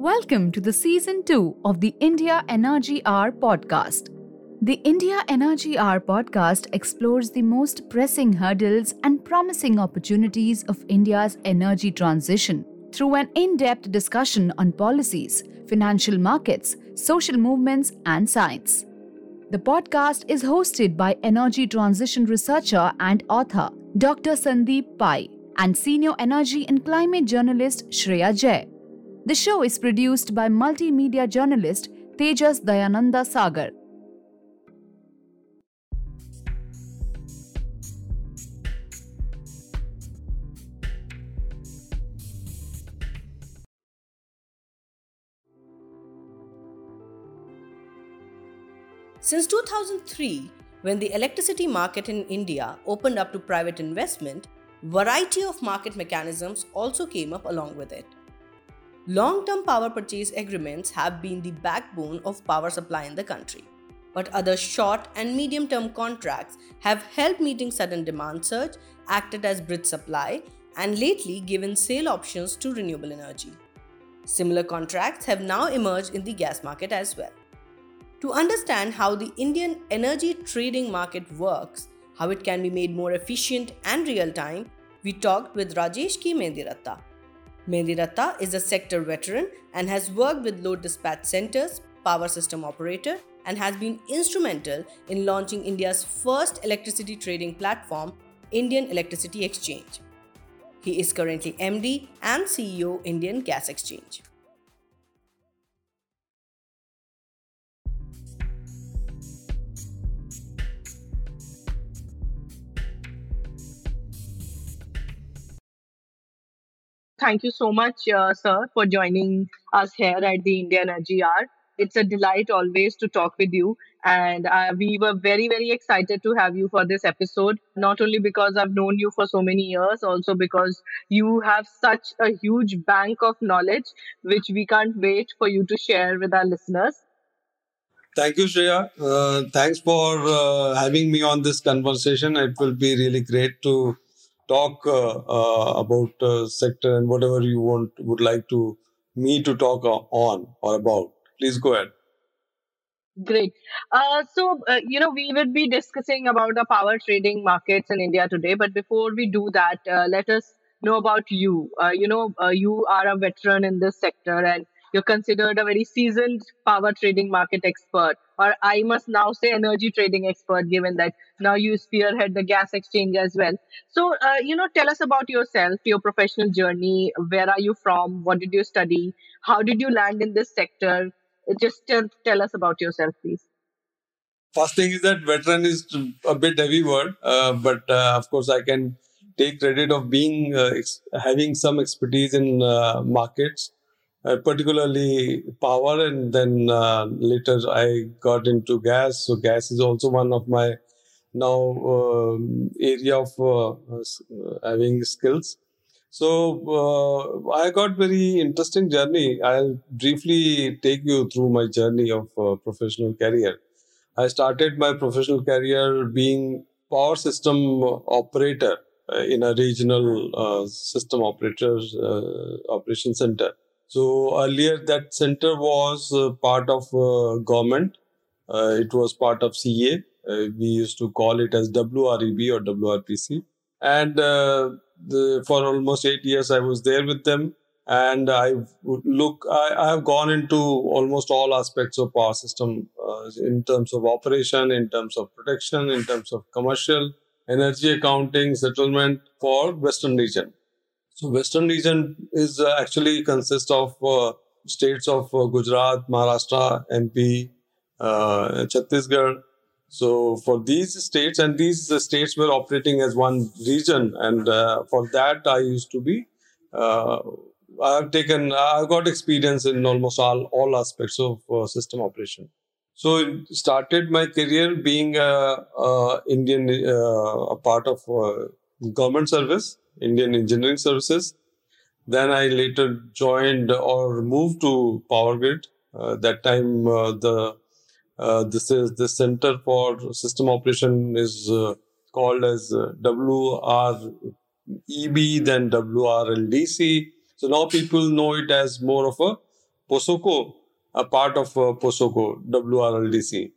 Welcome to the season 2 of the India Energy Hour podcast. The India Energy Hour podcast explores the most pressing hurdles and promising opportunities of India's energy transition through an in depth discussion on policies, financial markets, social movements, and science. The podcast is hosted by energy transition researcher and author Dr. Sandeep Pai and senior energy and climate journalist Shreya Jai. The show is produced by multimedia journalist Tejas Dayananda Sagar. Since 2003, when the electricity market in India opened up to private investment, variety of market mechanisms also came up along with it. Long-term power purchase agreements have been the backbone of power supply in the country. But other short and medium-term contracts have helped meeting sudden demand surge, acted as bridge supply, and lately given sale options to renewable energy. Similar contracts have now emerged in the gas market as well. To understand how the Indian energy trading market works, how it can be made more efficient and real time, we talked with Rajesh K. Mediratta. Mediratta is a sector veteran and has worked with load dispatch centers, power system operator, and has been instrumental in launching India's first electricity trading platform, Indian Electricity Exchange. He is currently MD and CEO Indian Gas Exchange. Thank you so much, uh, sir, for joining us here at the India Energy Hour. It's a delight always to talk with you. And uh, we were very, very excited to have you for this episode, not only because I've known you for so many years, also because you have such a huge bank of knowledge, which we can't wait for you to share with our listeners. Thank you, Shreya. Uh, thanks for uh, having me on this conversation. It will be really great to talk uh, uh, about uh, sector and whatever you want would like to me to talk on or about. Please go ahead. Great. Uh, so, uh, you know, we will be discussing about the power trading markets in India today. But before we do that, uh, let us know about you. you know, you are a veteran in this sector and you're considered a very seasoned power trading market expert, or I must now say energy trading expert, given that now you spearhead the gas exchange as well. So, uh, you know, tell us about yourself, your professional journey. Where are you from? What did you study? How did you land in this sector? Just tell, tell us about yourself, please. First thing is that veteran is a bit heavy word, uh, but uh, of course I can take credit of being uh, ex- having some expertise in uh, markets uh, particularly power and then uh, later i got into gas. So gas is also one of my now um, area of uh, uh having skills. So uh, i got very interesting journey. I'll briefly take you through my journey of uh, professional career. I started my professional career being power system operator in a regional system operators operation center so earlier that center was uh, part of uh, government. Uh, it was part of CA. Uh, we used to call it as WREB or WRPC. And uh, the, for almost eight years, I was there with them. And I look, I, I have gone into almost all aspects of power system uh, in terms of operation, in terms of protection, in terms of commercial, energy accounting, settlement for Western region. So Western region is uh, actually consists of uh, states of uh, Gujarat, Maharashtra, MP, uh, Chhattisgarh. So for these states, and these states were operating as one region, and uh, for that I used to be. Uh, I've taken, I've got experience in almost all all aspects of system operation. So it started my career being a, a Indian, a part of government service Indian Engineering Services. Then I later joined or moved to Power Grid. Uh, that time, uh, the uh, this is the Center for System Operation is uh, called as uh, WREB, then WRLDC. So now people know it as more of a POSOCO, a part of uh, POSOCO, WRLDC,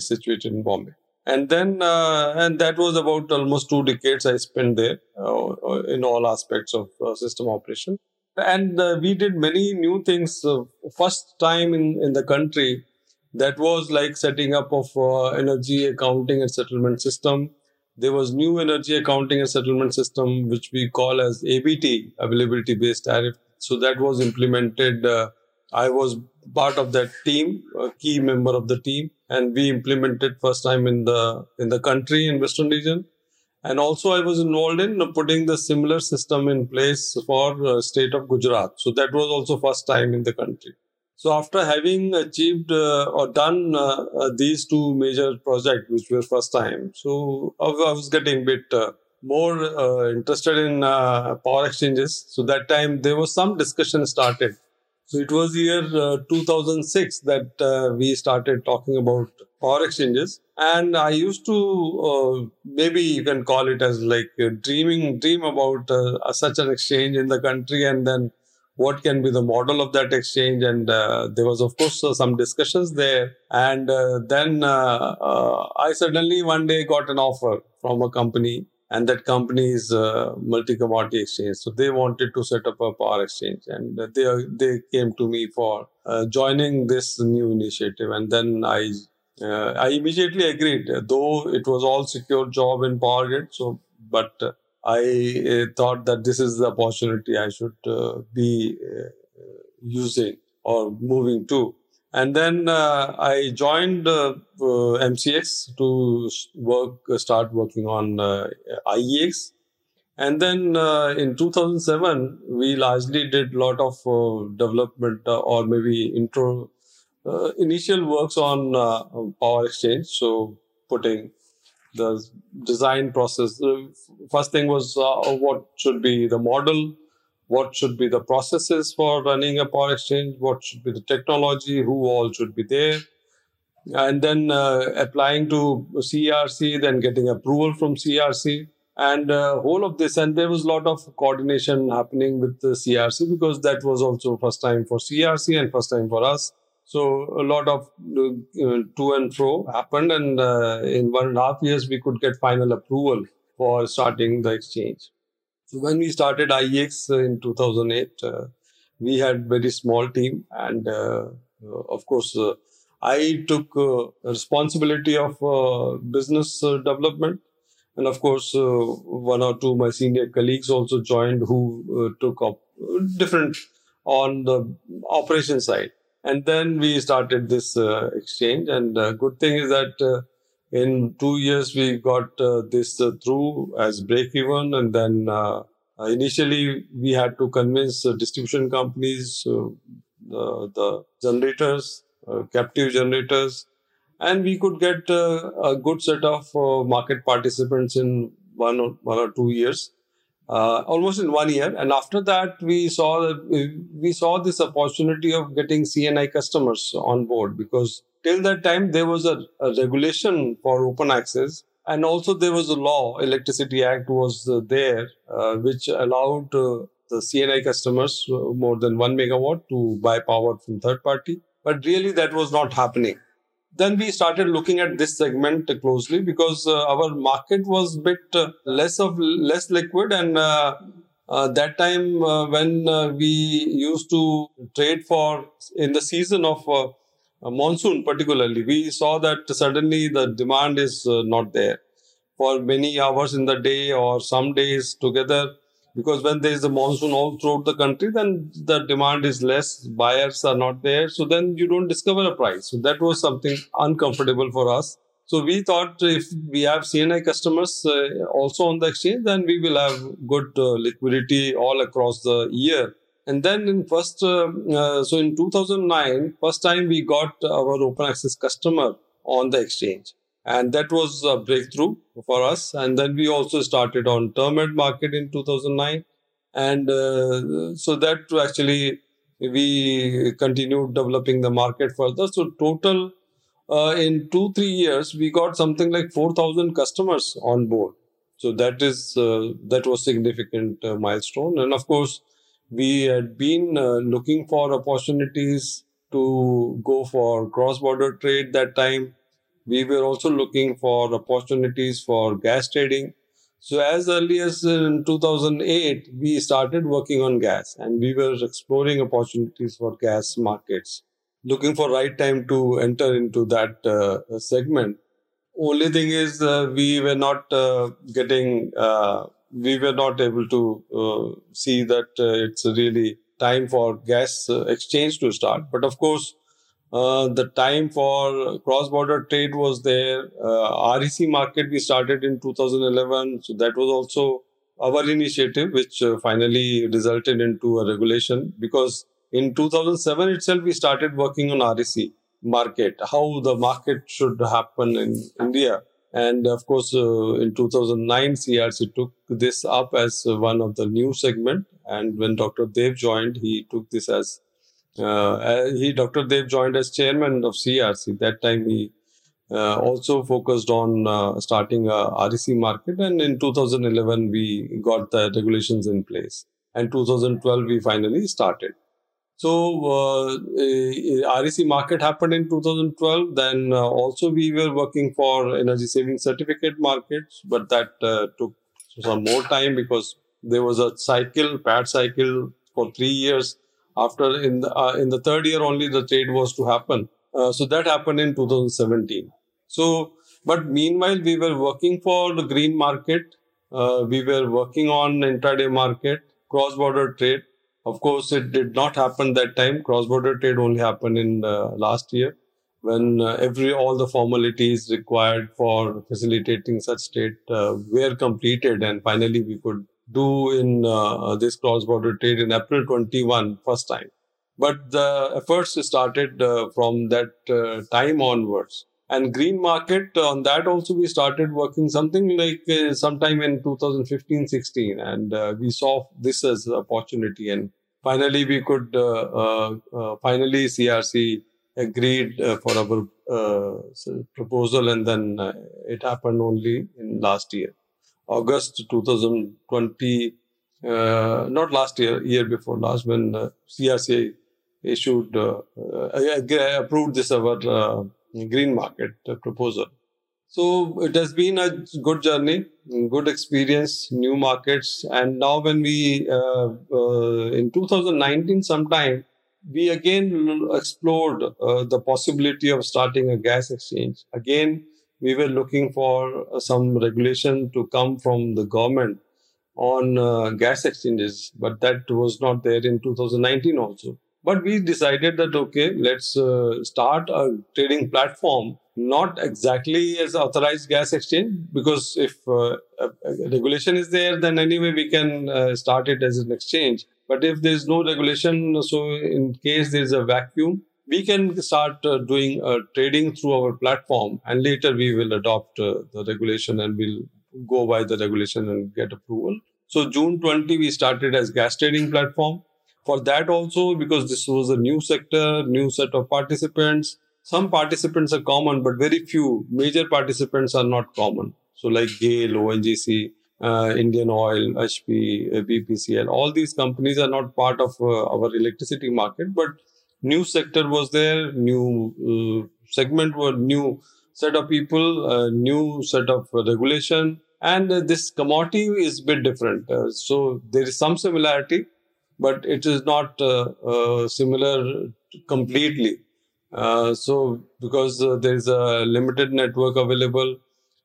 situated in Bombay. And then, uh, and that was about almost two decades I spent there uh, uh, in all aspects of uh, system operation. And we did many new things. first time in, in the country, that was like setting up of energy accounting and settlement system there was new energy accounting and settlement system which we call as ABT availability based tariff so that was implemented uh, I was part of that team a key member of the team and we implemented first time in the in the country in western region and also I was involved in putting the similar system in place for uh, state of Gujarat so that was also first time in the country so after having achieved uh, or done uh, uh, these two major projects, which were first time, so I was getting a bit uh, more uh, interested in power exchanges. So that time there was some discussion started. So it was year 2006 that we started talking about power exchanges, and I used to maybe you can call it as like dreaming dream about such an exchange in the country, and then what can be the model of that exchange. And uh, there was of course uh, some discussions there. And uh, then uh, uh, i suddenly one day got an offer from a company and that company is a multi commodity exchange so they wanted to set up a power exchange and they they came to me for joining this new initiative and then i i immediately agreed though it was all secure job in power grid so but I uh, thought that this is the opportunity I should uh, be uh, using or moving to. And then uh, I joined uh, uh, MCX to work, start working on IEX. And then in 2007, we largely did a lot of development or maybe intro, initial works on power exchange. So putting the design process. First thing was uh, what should be the model, what should be the processes for running a power exchange, what should be the technology, who all should be there, and then uh, applying to CERC, then getting approval from CERC, and uh, whole of this. And there was a lot of coordination happening with the CERC because that was also first time for CERC and first time for us. So a lot of uh, to and fro happened, and uh, in one and a half years we could get final approval for starting the exchange. So when we started IEX in 2008, uh, we had very small team, and uh, of course uh, I took uh, responsibility of business development, and of course one or two my senior colleagues also joined who took up different on the operation side. And then we started this uh, exchange. And uh, good thing is that uh, in two years we got uh, this uh, through as break even and then uh, initially we had to convince distribution companies the, the generators captive generators and we could get a good set of market participants in one or, one or two years uh, almost in one year. And after that, we saw we saw this opportunity of getting CNI customers on board because till that time there was a, a regulation for open access, and also there was a law, Electricity Act was uh, there, uh, which allowed uh, the CNI customers uh, more than one megawatt to buy power from third party. But really, that was not happening then we started looking at this segment closely because uh, our market was a bit uh, less of less liquid and uh that time uh, when uh, we used to trade for in the season of monsoon particularly we saw that suddenly the demand is not there. For many hours in the day or some days together because when there is a monsoon all throughout the country then the demand is less buyers are not there so then you don't discover a price. So that was something uncomfortable for us. So we thought if we have cni customers uh, also on the exchange then we will have good uh, liquidity all across the year and then in first uh, uh so in 2009 first time we got our open access customer on the exchange. And that was a breakthrough for us. And then we also started on term market in 2009 and uh, so that actually we continued developing the market further. So total uh, in 2 3 years we got something like 4000 customers on board. So that is uh, that was significant uh, milestone. And of course we had been uh, looking for opportunities to go for cross border trade that time. We were also looking for opportunities for gas trading. So, as early as in 2008, we started working on gas and we were exploring opportunities for gas markets, looking for right time to enter into that uh, segment. Only thing is, uh, we were not uh, getting, uh, we were not able to uh, see that uh, it's really time for gas exchange to start. But of course, uh, the time for cross-border trade was there. Uh, REC market we started in 2011, so that was also our initiative, which uh, finally resulted into a regulation. Because in 2007 itself, we started working on REC market, how the market should happen in India. And of course, uh, in 2009, CERC took this up as one of the new segment. And when Dr. Deo joined, he took this as uh, he, Dr. Deo, joined as chairman of CERC. That time he uh, also focused on uh, starting a REC market, and in 2011 we got the regulations in place, and 2012 we finally started. So uh, REC market happened in 2012. Then uh, also we were working for energy saving certificate markets, but that took some more time because there was a cycle, PAT cycle for three years. After in the uh, in the third year only the trade was to happen. Uh, so that happened in 2017 so but meanwhile we were working for the green market. Uh, we were working on intraday market cross border trade of course it did not happen that time cross border trade only happened in uh, last year when uh, every all the formalities required for facilitating such trade uh, were completed and finally we could do in uh, this cross-border trade in April 21 first time. But the efforts started uh, from that uh, time onwards. And green market, on that also we started working something like uh, sometime in 2015-16. And uh, we saw this as opportunity. And finally we could, uh, finally CERC agreed for our proposal and then it happened only in last year. August 2020, uh, not last year, year before last, when uh, CRCA issued, uh, uh approved this our uh, green market proposal. So it has been a good journey, good experience, new markets, and now when we uh, in 2019 sometime we again explored the possibility of starting a gas exchange. Again, we were looking for uh, some regulation to come from the government on uh, gas exchanges, but that was not there in 2019 also. But we decided that okay, let's uh, start a trading platform, not exactly as authorized gas exchange, because if uh, regulation is there, then anyway we can uh, start it as an exchange. But if there is no regulation, so in case there is a vacuum, we can start uh, doing uh, trading through our platform and later we will adopt uh, the regulation and we'll go by the regulation and get approval so june 20 we started as gas trading platform for that also because this was a new sector new set of participants some participants are common but very few major participants are not common so like GAIL ONGC uh, Indian Oil, HP, uh, BPCL, all these companies are not part of uh, our electricity market, but new sector was there, new uh, segment were new set of people, uh, new set of regulation, and uh, this commodity is a bit different. Uh, so there is some similarity, but it is not uh, uh, similar completely. so because there is a limited network available,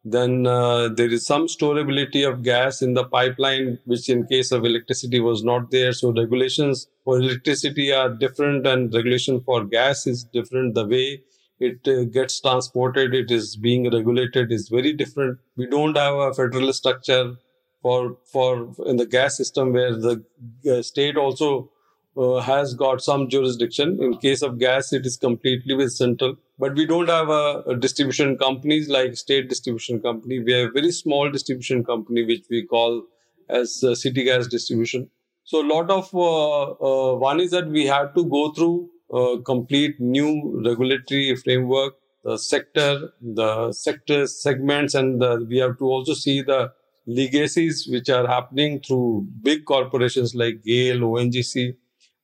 then uh, there is some storability of gas in the pipeline, which in case of electricity was not there. So regulations for electricity are different, and regulation for gas is different. The way it uh, gets transported, it is being regulated is very different. We don't have a federal structure for for in the gas system where the uh, state also uh, has got some jurisdiction. In case of gas, it is completely with central. But we don't have a, a, distribution companies like state distribution company. We have a very small distribution company which we call as uh, city gas distribution. So a lot of uh, uh, one is that we have to go through a complete new regulatory framework the sector the sector segments and the, we have to also see the legacies which are happening through big corporations like GAIL, ONGC,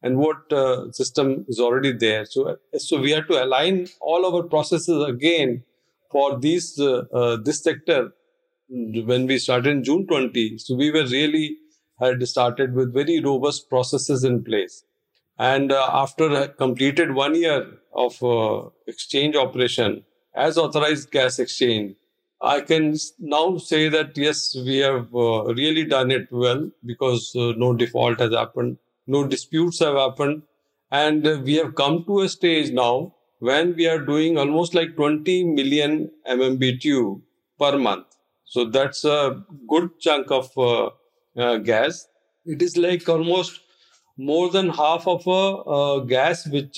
and what uh, system is already there. So, so we have to align all our processes again for these uh, uh, this sector. When we started in June 20, so we were really had started with very robust processes in place. And uh, after completed one year of uh, exchange operation as authorized gas exchange, I can now say that yes, we have uh, really done it well because uh, no default has happened, no disputes have happened, and uh, we have come to a stage now when we are doing almost like 20 million MMBTU per month. So that's a good chunk of uh, uh, gas. It is like almost more than half of a gas which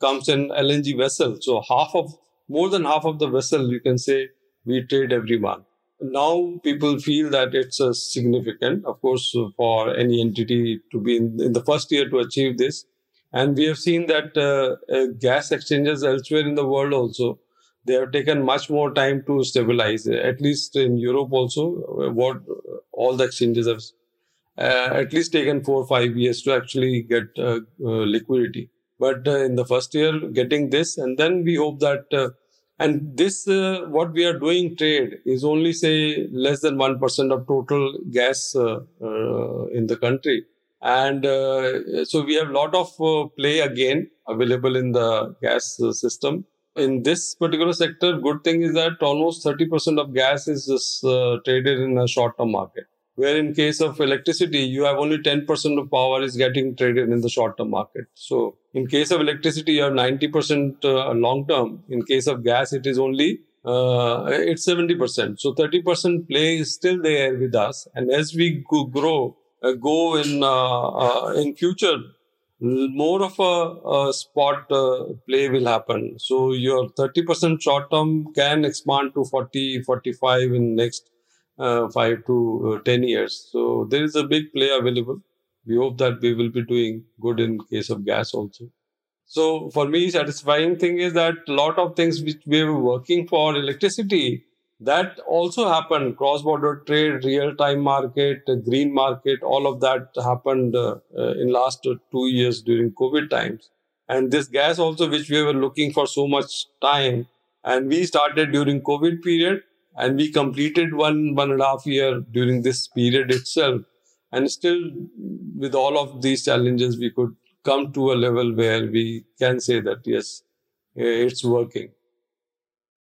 comes in LNG vessel. So half of more than half of the vessel, you can say, we trade every month. Now people feel that it's a significant, of course, for any entity to be in, in the first year to achieve this. And we have seen that uh, uh, gas exchanges elsewhere in the world also, they have taken much more time to stabilize. At least in Europe also, uh, what all the exchanges have uh, at least taken four or five years to actually get uh, uh, liquidity. But in the first year, getting this, and then we hope that and this, uh, what we are doing trade is only say less than 1% of total gas uh, uh, in the country. And uh, so we have a lot of uh, play again available in the gas uh, system. In this particular sector, good thing is that almost 30% of gas is just traded in a short term market where in case of electricity you have only 10% of power is getting traded in the short term market. So in case of electricity you have 90% uh, long term in case of gas it is only uh, it's 70% so 30% play is still there with us. And as we go, grow uh, go in uh, uh, in future more of a, a spot uh, play will happen. So your 30% short term can expand to 40 45 in next five to uh, 10 years. So there is a big play available. We hope that we will be doing good in case of gas also. So for me, satisfying thing is that a lot of things which we were working for electricity, that also happened. Cross-border trade, real-time market, green market, all of that happened uh, uh, in last two years during COVID times. And this gas also, which we were looking for so much time, and we started during COVID period, and we completed one one and a half year during this period itself. And still with all of these challenges we could come to a level where we can say that yes it's working.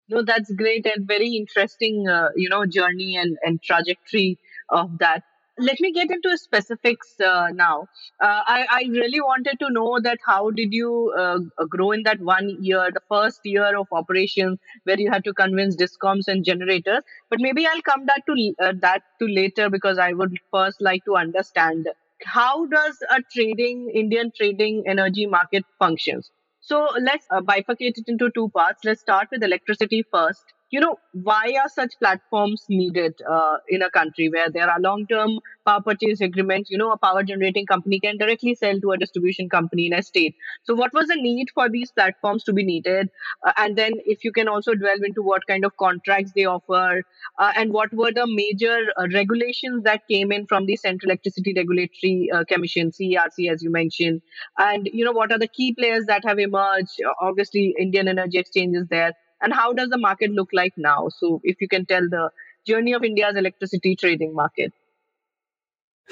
No that's great and very interesting uh, you know journey and and trajectory of that let me get into specifics uh, now. Uh, I, I, really wanted to know that how did you uh, grow in that one year, the first year of operations, where you had to convince discoms and generators. But maybe I'll come back to uh, that to later because I would first like to understand how does a trading Indian trading energy market functions. So let's uh, bifurcate it into two parts. Let's start with electricity first you know, why are such platforms needed uh, in a country where there are long term power purchase agreements? You know, a power generating company can directly sell to a distribution company in a state. So, what was the need for these platforms to be needed? Uh, and then, if you can also delve into what kind of contracts they offer uh, and what were the major uh, regulations that came in from the Central Electricity Regulatory uh, Commission, CERC, as you mentioned. And, you know, what are the key players that have emerged? Obviously, Indian Energy Exchange is there and how does the market look like now? So, if you can tell the journey of India's electricity trading market.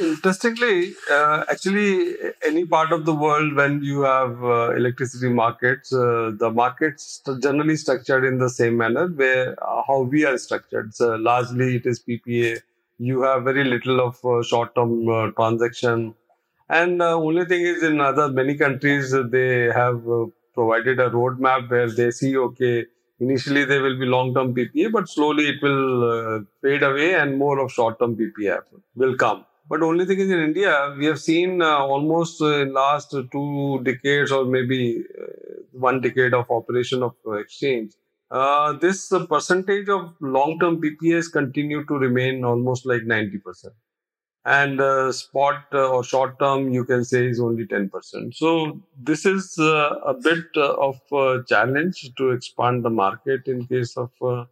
Interestingly, uh, actually, any part of the world when you have uh, electricity markets, uh, the markets generally structured in the same manner where uh, how we are structured. So largely, it is PPA. You have very little of uh, short-term uh, transaction, and only thing is in other many countries they have provided a roadmap where they see okay Initially, there will be long-term PPA, but slowly it will uh, fade away and more of short-term PPA will come. But only thing is in India, we have seen uh, almost uh, in last two decades or maybe uh, one decade of operation of uh, exchange. Uh, this percentage of long-term PPAs continue to remain almost like 90% and uh, spot uh, or short term you can say is only 10% so this is uh, a bit uh, of a challenge to expand the market in case of uh,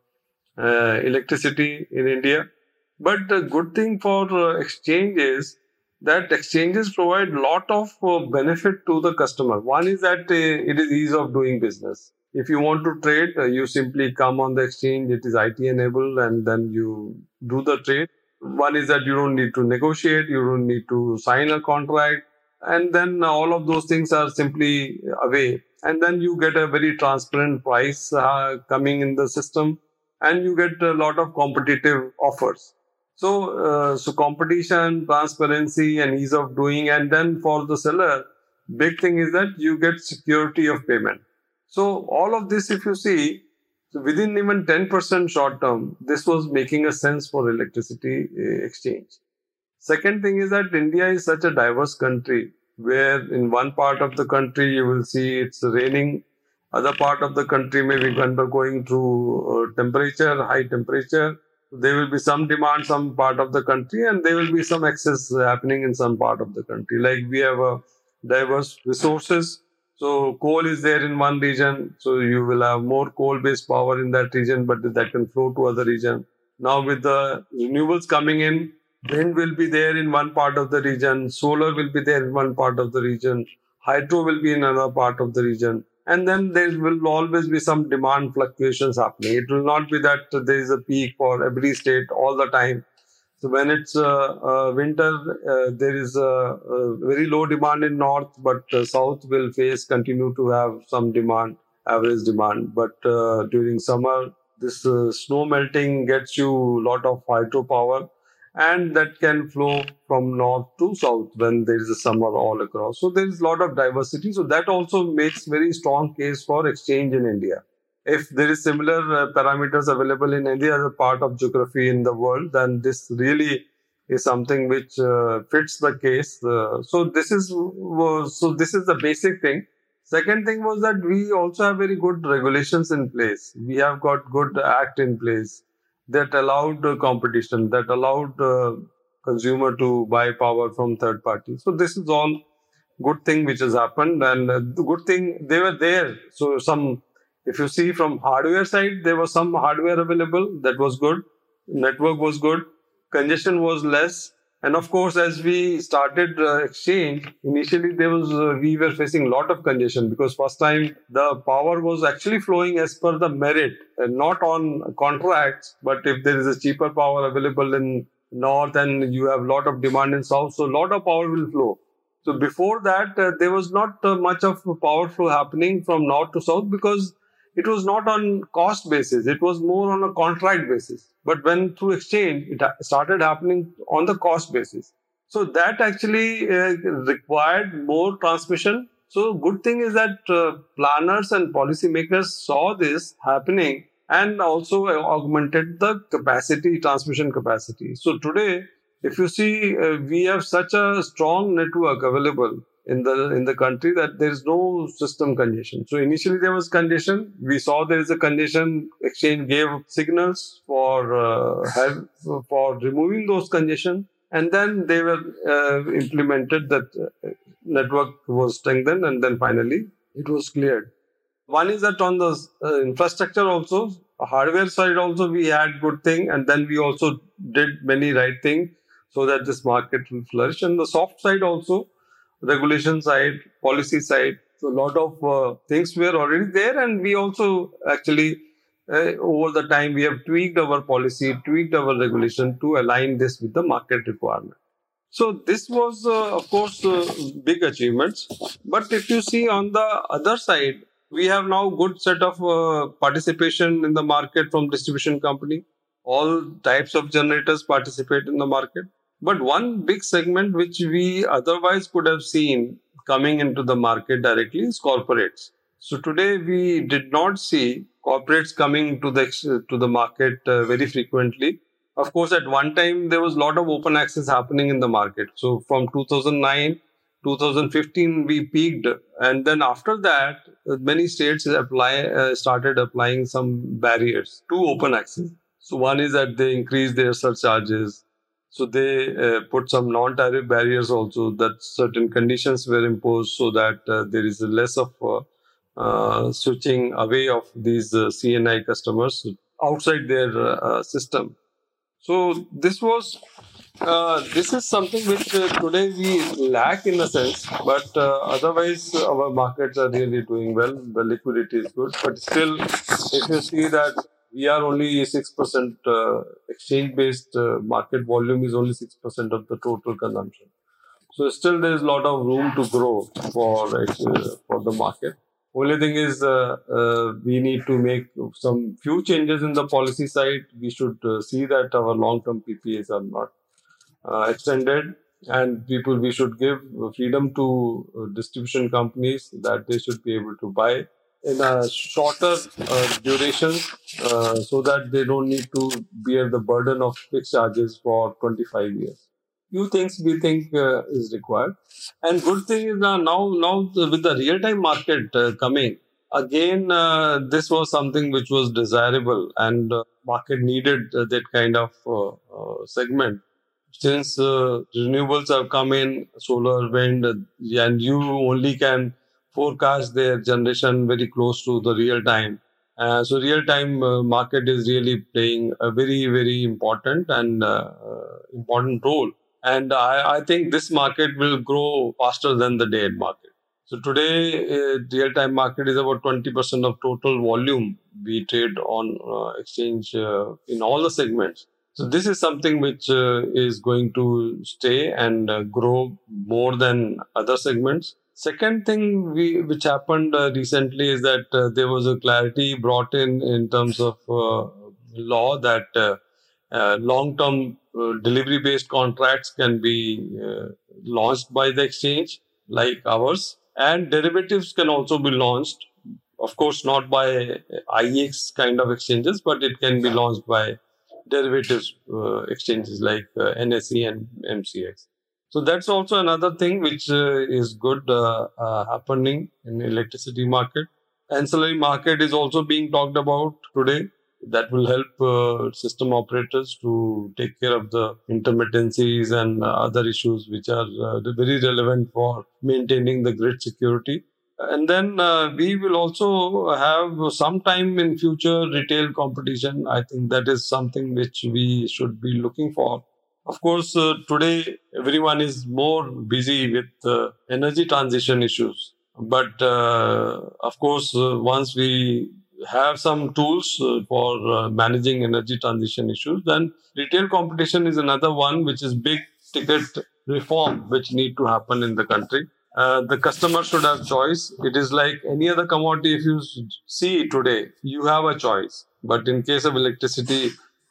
uh, electricity in india But the good thing for exchange is that exchanges provide lot of benefit to the customer. One is that it is ease of doing business. If you want to trade, you simply come on the exchange. It is IT enabled, and then you do the trade. One is that you don't need to negotiate, you don't need to sign a contract, and then all of those things are simply away. And then you get a very transparent price uh, coming in the system, and you get a lot of competitive offers. So, uh, so competition, transparency, and ease of doing, and then for the seller, big thing is that you get security of payment. So all of this, if you see, so within even 10% short term, this was making a sense for electricity uh, exchange. Second thing is that India is such a diverse country where in one part of the country you will see it's raining, other part of the country may be undergoing through uh, temperature, high temperature. There will be some demand some part of the country and there will be some excess happening in some part of the country. Like we have a diverse resources so coal is there in one region, so you will have more coal-based power in that region, but that can flow to other region. Now with the renewables coming in, wind will be there in one part of the region, solar will be there in one part of the region, hydro will be in another part of the region. And then there will always be some demand fluctuations happening. It will not be that there is a peak for every state all the time so when it's uh, uh, winter, uh, there is a, very low demand in north, but south will face continue to have some demand, average demand. But during summer, this snow melting gets you a lot of hydropower and that can flow from north to south when there is a summer all across. So there is a lot of diversity. So that also makes very strong case for exchange in India if there is similar uh, parameters available in any other part of geography in the world, then this really is something which uh, fits the case. Uh, so this is so this is the basic thing. Second thing was that we also have very good regulations in place. We have got good act in place that allowed competition, that allowed uh, consumer to buy power from third parties. So this is all good thing which has happened, and uh, good thing they were there. So some if you see from hardware side, there was some hardware available that was good. Network was good. Congestion was less. And of course, as we started uh, exchange, initially there was uh, we were facing a lot of congestion because first time the power was actually flowing as per the merit, and not on contracts. But if there is a cheaper power available in north and you have a lot of demand in south, so a lot of power will flow. So before that, uh, there was not uh, much of power flow happening from north to south because it was not on cost basis. It was more on a contract basis. But when through exchange it started happening on the cost basis. So that actually uh, required more transmission. So good thing is that uh, planners and policymakers saw this happening and also augmented the capacity transmission capacity. So today if you see uh, we have such a strong network available in the in the country that there is no system congestion. So initially there was congestion. We saw there is a congestion. Exchange gave signals for uh, have, for removing those congestion, and then they were uh, implemented. That uh, network was strengthened, and then finally it was cleared. One is that on the uh, infrastructure also, hardware side also we had good thing, and then we also did many right thing so that this market will flourish. And the soft side also regulation side, policy side. So a lot of uh, things were already there, and we also actually uh, over the time we have tweaked our policy, tweaked our regulation to align this with the market requirement. So this was, uh, of course, uh, big achievements. But if you see on the other side, we have now good set of uh, participation in the market from distribution company. All types of generators participate in the market. But one big segment which we otherwise could have seen coming into the market directly is corporates. So today we did not see corporates coming to the to the market uh, very frequently. Of course, at one time there was a lot of open access happening in the market. So from 2009, 2015 we peaked, and then after that, many states apply uh, started applying some barriers to open access. So one is that they increased their surcharges so they uh, put some non-tariff barriers also that certain conditions were imposed so that uh, there is less of uh, uh switching away of these uh, CNI customers outside their uh, system. So this was this is something which today we lack in a sense, but otherwise our markets are really doing well. The liquidity is good, but still, if you see that we are only six percent uh, exchange-based uh, market volume is only six percent of the total consumption. So still, there is a lot of room to grow for uh, for the market. Only thing is, uh, uh, we need to make some few changes in the policy side. We should see that our long-term PPAs are not extended, and people we should give freedom to distribution companies that they should be able to buy in a shorter uh, duration, so that they don't need to bear the burden of fixed charges for 25 years few things we think uh, is required. And good thing is uh, now now with the real time market uh, coming again, uh, this was something which was desirable and uh, market needed uh, that kind of segment. Since renewables have come in, solar, wind, and you only can forecast their generation very close to the real time. Uh, so real time uh, market is really playing a very very important and uh, important role and I, I think this market will grow faster than the day market. So today, uh, real-time market is about 20% of total volume we trade on uh, exchange uh, in all the segments. So this is something which uh, is going to stay and uh, grow more than other segments. Second thing we, which happened uh, recently is that there was a clarity brought in in terms of law that long-term uh, delivery based contracts can be uh, launched by the exchange like ours and derivatives can also be launched. Of course not by IEX kind of exchanges but it can be launched by derivatives uh, exchanges like uh, NSE and MCX so that's also another thing which uh, is good uh, happening in electricity market. Ancillary market is also being talked about today. That will help uh, system operators to take care of the intermittencies and uh, other issues which are uh, very relevant for maintaining the grid security. And then uh, we will also have some time in future retail competition. I think that is something which we should be looking for of course uh, today everyone is more busy with uh, energy transition issues but of course once we have some tools uh, for uh, managing energy transition issues. Then retail competition is another one, which is big ticket reform, which need to happen in the country. Uh, the customer should have choice. It is like any other commodity. If you see today, you have a choice. But in case of electricity,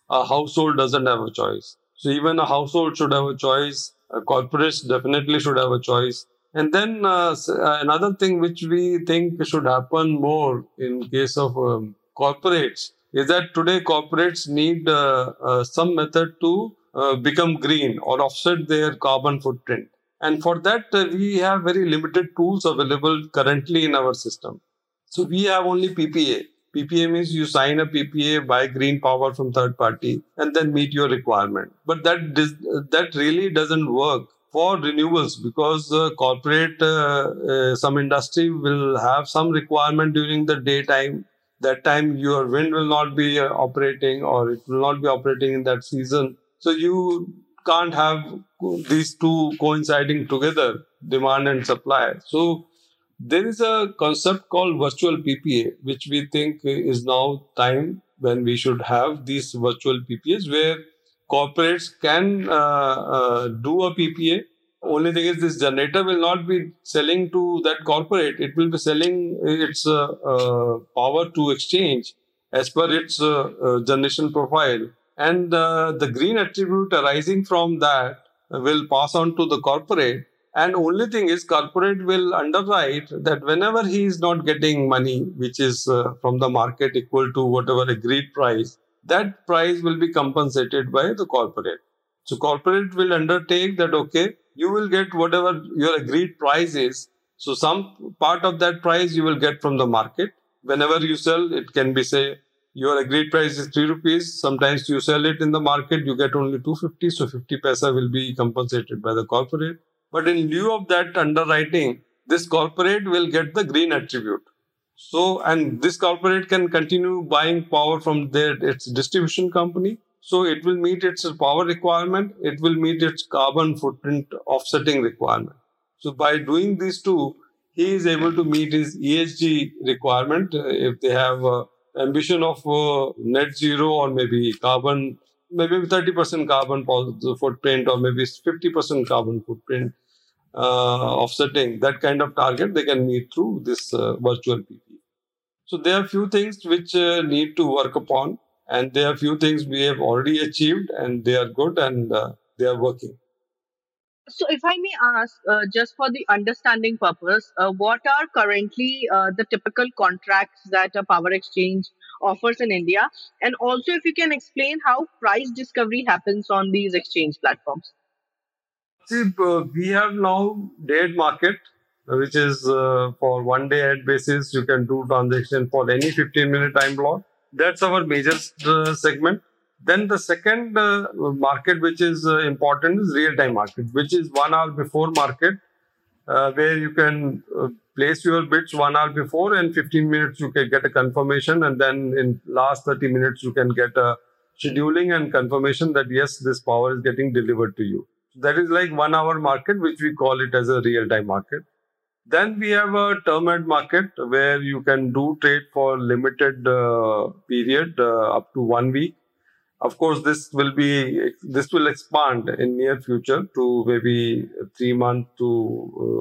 a household doesn't have a choice. So even a household should have a choice. A corporates definitely should have a choice. And then uh, uh, another thing which we think should happen more in case of um, corporates is that today corporates need uh, uh, some method to uh, become green or offset their carbon footprint. And for that, uh, we have very limited tools available currently in our system. So we have only PPA. PPA means you sign a PPA, buy green power from third party, and then meet your requirement. But that that really doesn't work for renewables because uh, corporate uh, uh, some industry will have some requirement during the daytime. That time your wind will not be uh, operating or it will not be operating in that season. So you can't have these two coinciding together demand and supply. So there is a concept called virtual ppa which we think is now time when we should have these virtual ppas where corporates can uh, uh, do a PPA. Only thing is, this generator will not be selling to that corporate. It will be selling its uh, uh power to exchange as per its uh, uh, generation profile. And the green attribute arising from that will pass on to the corporate. And only thing is, corporate will underwrite that whenever he is not getting money, which is uh, from the market equal to whatever agreed price, that price will be compensated by the corporate. So corporate will undertake that okay, you will get whatever your agreed price is. So some part of that price you will get from the market. Whenever you sell, it can be say your agreed price is three rupees. Sometimes you sell it in the market, you get only two fifty. So fifty paisa will be compensated by the corporate. But in lieu of that underwriting, this corporate will get the green attribute. So, and this corporate can continue buying power from their its distribution company, So it will meet its power requirement. It will meet its carbon footprint offsetting requirement. So by doing these two, he is able to meet his ESG requirement. If they have uh, ambition of uh, net zero or maybe carbon, maybe 30% carbon footprint or maybe 50% carbon footprint uh, offsetting, that kind of target they can meet through this uh, virtual PP. So there are few things which uh, need to work upon and there are few things we have already achieved and they are good and they are working. So, if I may ask, uh, just for the understanding purpose, uh, what are currently uh, the typical contracts that a power exchange offers in India? And also, if you can explain how price discovery happens on these exchange platforms. See, uh, we have now day market, which is uh, for one day-ahead basis, you can do transaction for any 15 minute time block. That's our major uh, segment then the second uh, market, which is uh, important, is real-time market, which is one hour before market, uh, where you can place your bids one hour before, and 15 minutes you can get a confirmation, and then in last 30 minutes you can get a scheduling and confirmation that yes, this power is getting delivered to you. That is like one hour market, which we call it as a real-time market. Then we have a term-ahead market where you can do trade for limited uh, period uh, up to one week of course, this will be this will expand in near future to maybe three month to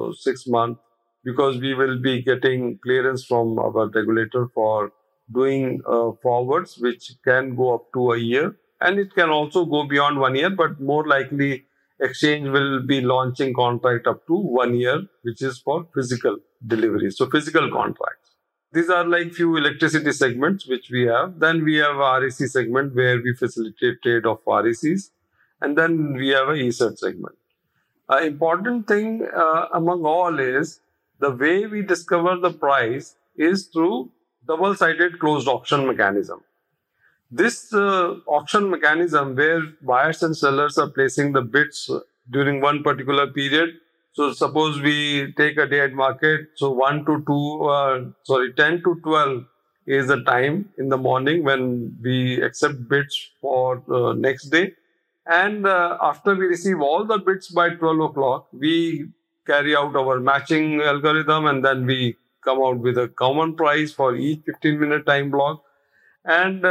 uh, six month because we will be getting clearance from our regulator for doing uh, forwards, which can go up to a year, and it can also go beyond one year. But more likely, exchange will be launching contract up to one year, which is for physical delivery. So physical contracts. These are like few electricity segments which we have. Then we have REC segment where we facilitate trade of RECs. And then we have a ESCerts segment. An important thing uh, among all is the way we discover the price is through double-sided closed auction mechanism. This uh, auction mechanism where buyers and sellers are placing the bids during one particular period so suppose we take a day-ahead market. So 1 to 2, uh, sorry, 10 to 12 is the time in the morning when we accept bids for uh, next day. And uh, after we receive all the bids by 12 o'clock, we carry out our matching algorithm and then we come out with a common price for each 15 minute time block. And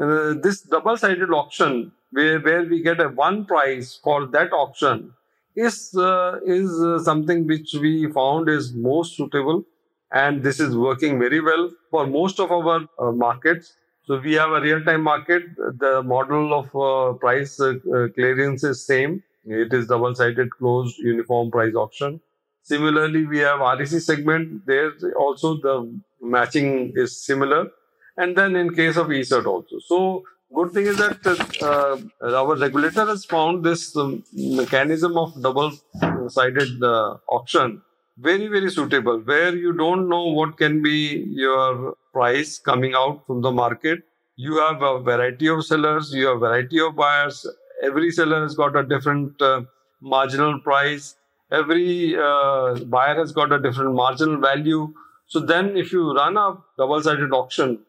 uh, this double sided auction, where, where we get a one price for that auction, is uh, is uh, something which we found is most suitable and this is working very well for most of our uh, markets. So we have a real time market. The model of uh, price uh, clearance is same. It is double sided closed uniform price auction. Similarly we have rec segment. There also the matching is similar and then in case of ESCert also. So good thing is that uh, our regulator has found this um, mechanism of double-sided uh, auction very very suitable where you don't know what can be your price coming out from the market. You have a variety of sellers you have variety of buyers. Every seller has got a different uh, marginal price. Every uh, buyer has got a different marginal value. So then if you run a double-sided auction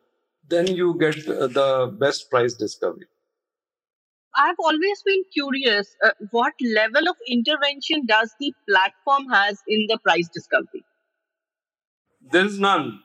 then you get the best price discovery. I've always been curious uh, what level of intervention does the platform has in the price discovery? There is none.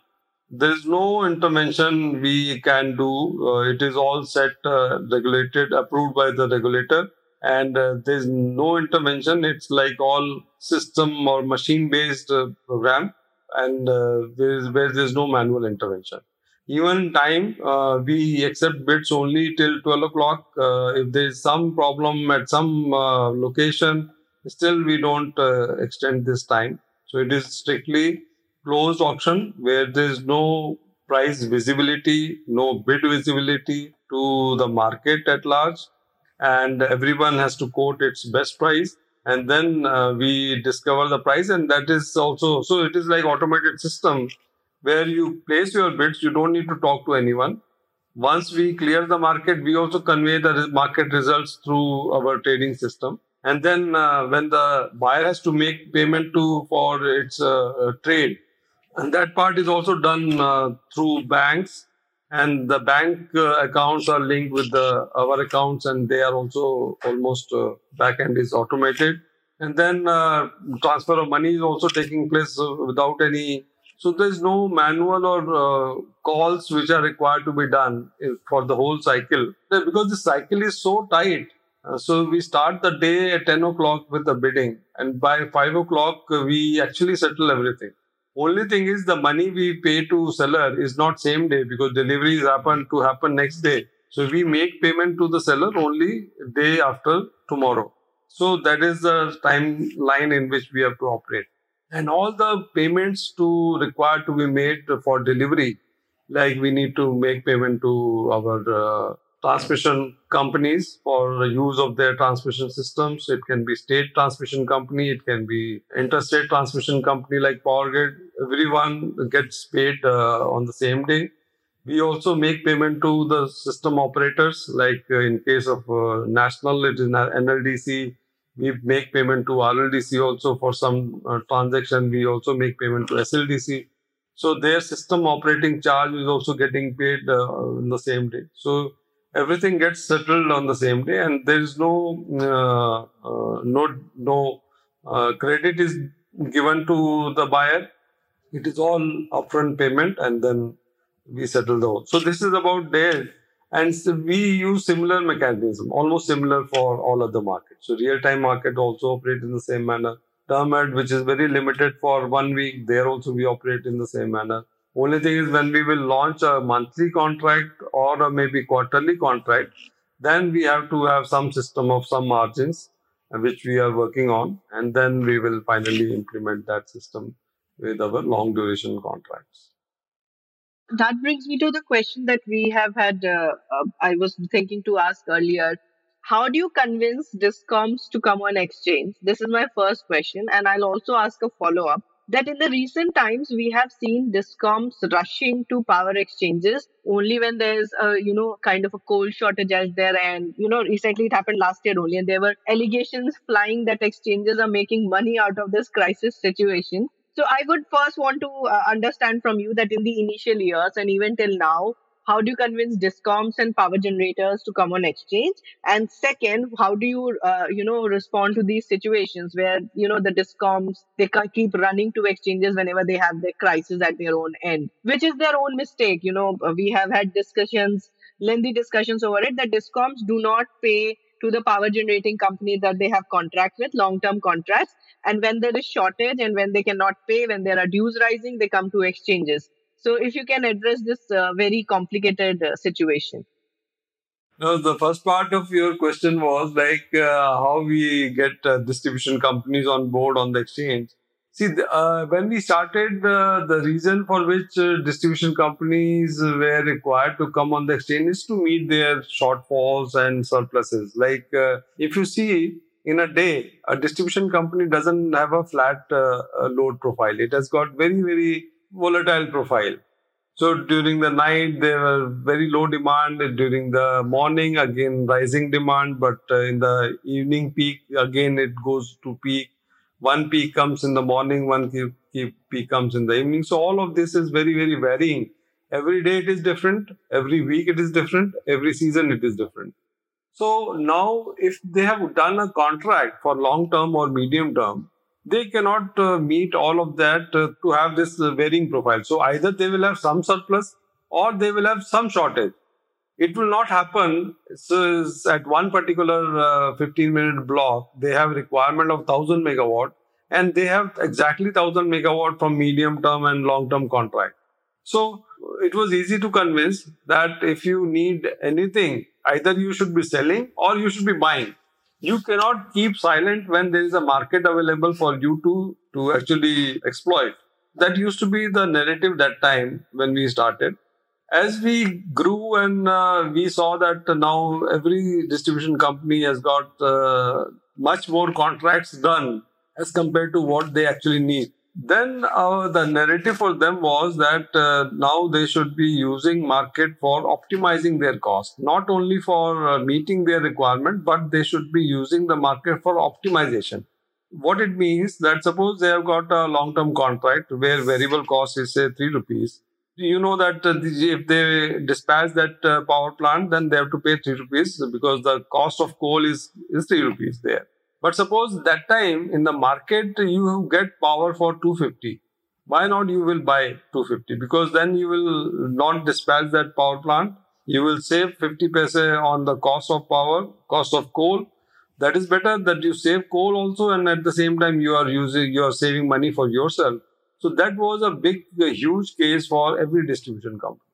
There is no intervention we can do. Uh, it is all set, uh, regulated, approved by the regulator, and uh, there is no intervention. It's like all system or machine based uh, program, and uh, there is where there is no manual intervention even time uh, we accept bids only till 12 o'clock. Uh, if there is some problem at some uh, location still we don't uh, extend this time. So it is strictly closed auction where there is no price visibility no bid visibility to the market at large. And everyone has to quote its best price and then uh, we discover the price and that is also so it is like automated system where you place your bids, you don't need to talk to anyone. Once we clear the market, we also convey the market results through our trading system. And then uh, when the buyer has to make payment to for its uh, trade, and that part is also done uh, through banks and the bank uh, accounts are linked with the our accounts and they are also almost uh, back end is automated and then uh, transfer of money is also taking place uh, without any so there's no manual or uh, calls which are required to be done for the whole cycle because the cycle is so tight uh, so we start the day at 10 o'clock with the bidding and by 5 o'clock uh, we actually settle everything only thing is the money we pay to seller is not same day because deliveries happen to happen next day. So we make payment to the seller only day after tomorrow. So that is the timeline in which we have to operate. And all the payments to required to be made for delivery, like we need to make payment to our uh, transmission companies for use of their transmission systems. It can be state transmission company, it can be interstate transmission company like Power Grid. Everyone gets paid uh, on the same day. We also make payment to the system operators, like uh, in case of uh, national, it is NLDC. We make payment to RLDC also for some uh, transaction. We also make payment to SLDC. So their system operating charge is also getting paid uh, in the same day. So everything gets settled on the same day and there is no uh, uh, no no uh, credit is given to the buyer it is all upfront payment and then we settle the whole so this is about there and so we use similar mechanism almost similar for all other markets. So real time market also operate in the same manner. Term which is very limited for one week there also we operate in the same manner. Only thing is when we will launch a monthly contract or a maybe quarterly contract, then we have to have some system of some margins uh, which we are working on, and then we will finally implement that system with our long duration contracts. That brings me to the question that we have had. Uh, uh, I was thinking to ask earlier. How do you convince discoms to come on exchange? This is my first question, and I'll also ask a follow up that in the recent times we have seen discoms rushing to power exchanges only when there's a you know kind of a coal shortage out there and you know recently it happened last year only and there were allegations flying that exchanges are making money out of this crisis situation so i would first want to uh, understand from you that in the initial years and even till now how do you convince discoms and power generators to come on exchange? And second how do you uh, you know respond to these situations where you know the discoms they keep running to exchanges whenever they have their crisis at their own end which is their own mistake you know we have had discussions lengthy discussions over it that discoms do not pay to the power generating company that they have contract with long term contracts and when there is shortage and when they cannot pay when there are dues rising they come to exchanges so, if you can address this uh, very complicated uh, situation. No, the first part of your question was like uh, how we get uh, distribution companies on board on the exchange. See, uh, when we started, uh, the reason for which distribution companies were required to come on the exchange is to meet their shortfalls and surpluses. Like, if you see, in a day, a distribution company doesn't have a flat load profile. It has got very, very volatile profile. So during the night, there were very low demand. During the morning, again, rising demand. But uh, in the evening peak, again, it goes to peak. One peak comes in the morning, one peak comes in the evening. So all of this is very, very varying. Every day it is different. Every week it is different. Every season it is different. So now, if they have done a contract for long term or medium term, they cannot uh, meet all of that uh, to have this uh, varying profile. So either they will have some surplus or they will have some shortage. It will not happen. So at one particular uh, 15 minute block, they have requirement of 1000 megawatt and they have exactly 1000 megawatt from medium term and long term contract. So it was easy to convince that if you need anything, either you should be selling or you should be buying. You cannot keep silent when there is a market available for you to to actually exploit. That used to be the narrative that time when we started as we grew and uh, we saw that now every distribution company has got uh, much more contracts done as compared to what they actually need. Then uh, the narrative for them was that uh, now they should be using market for optimizing their cost not only for uh, meeting their requirement but they should be using the market for optimization. What it means that suppose they have got a long term contract where variable cost is say 3 rupees you know that uh, if they dispatch that uh, power plant, then they have to pay three rupees because the cost of coal is, is three rupees there. But suppose that time in the market you get power for 250. Why not you will buy 250? Because then you will not dispatch that power plant. You will save 50 paise on the cost of power, cost of coal. That is better that you save coal also and at the same time you are using you are saving money for yourself so that was a big, a huge case for every distribution company.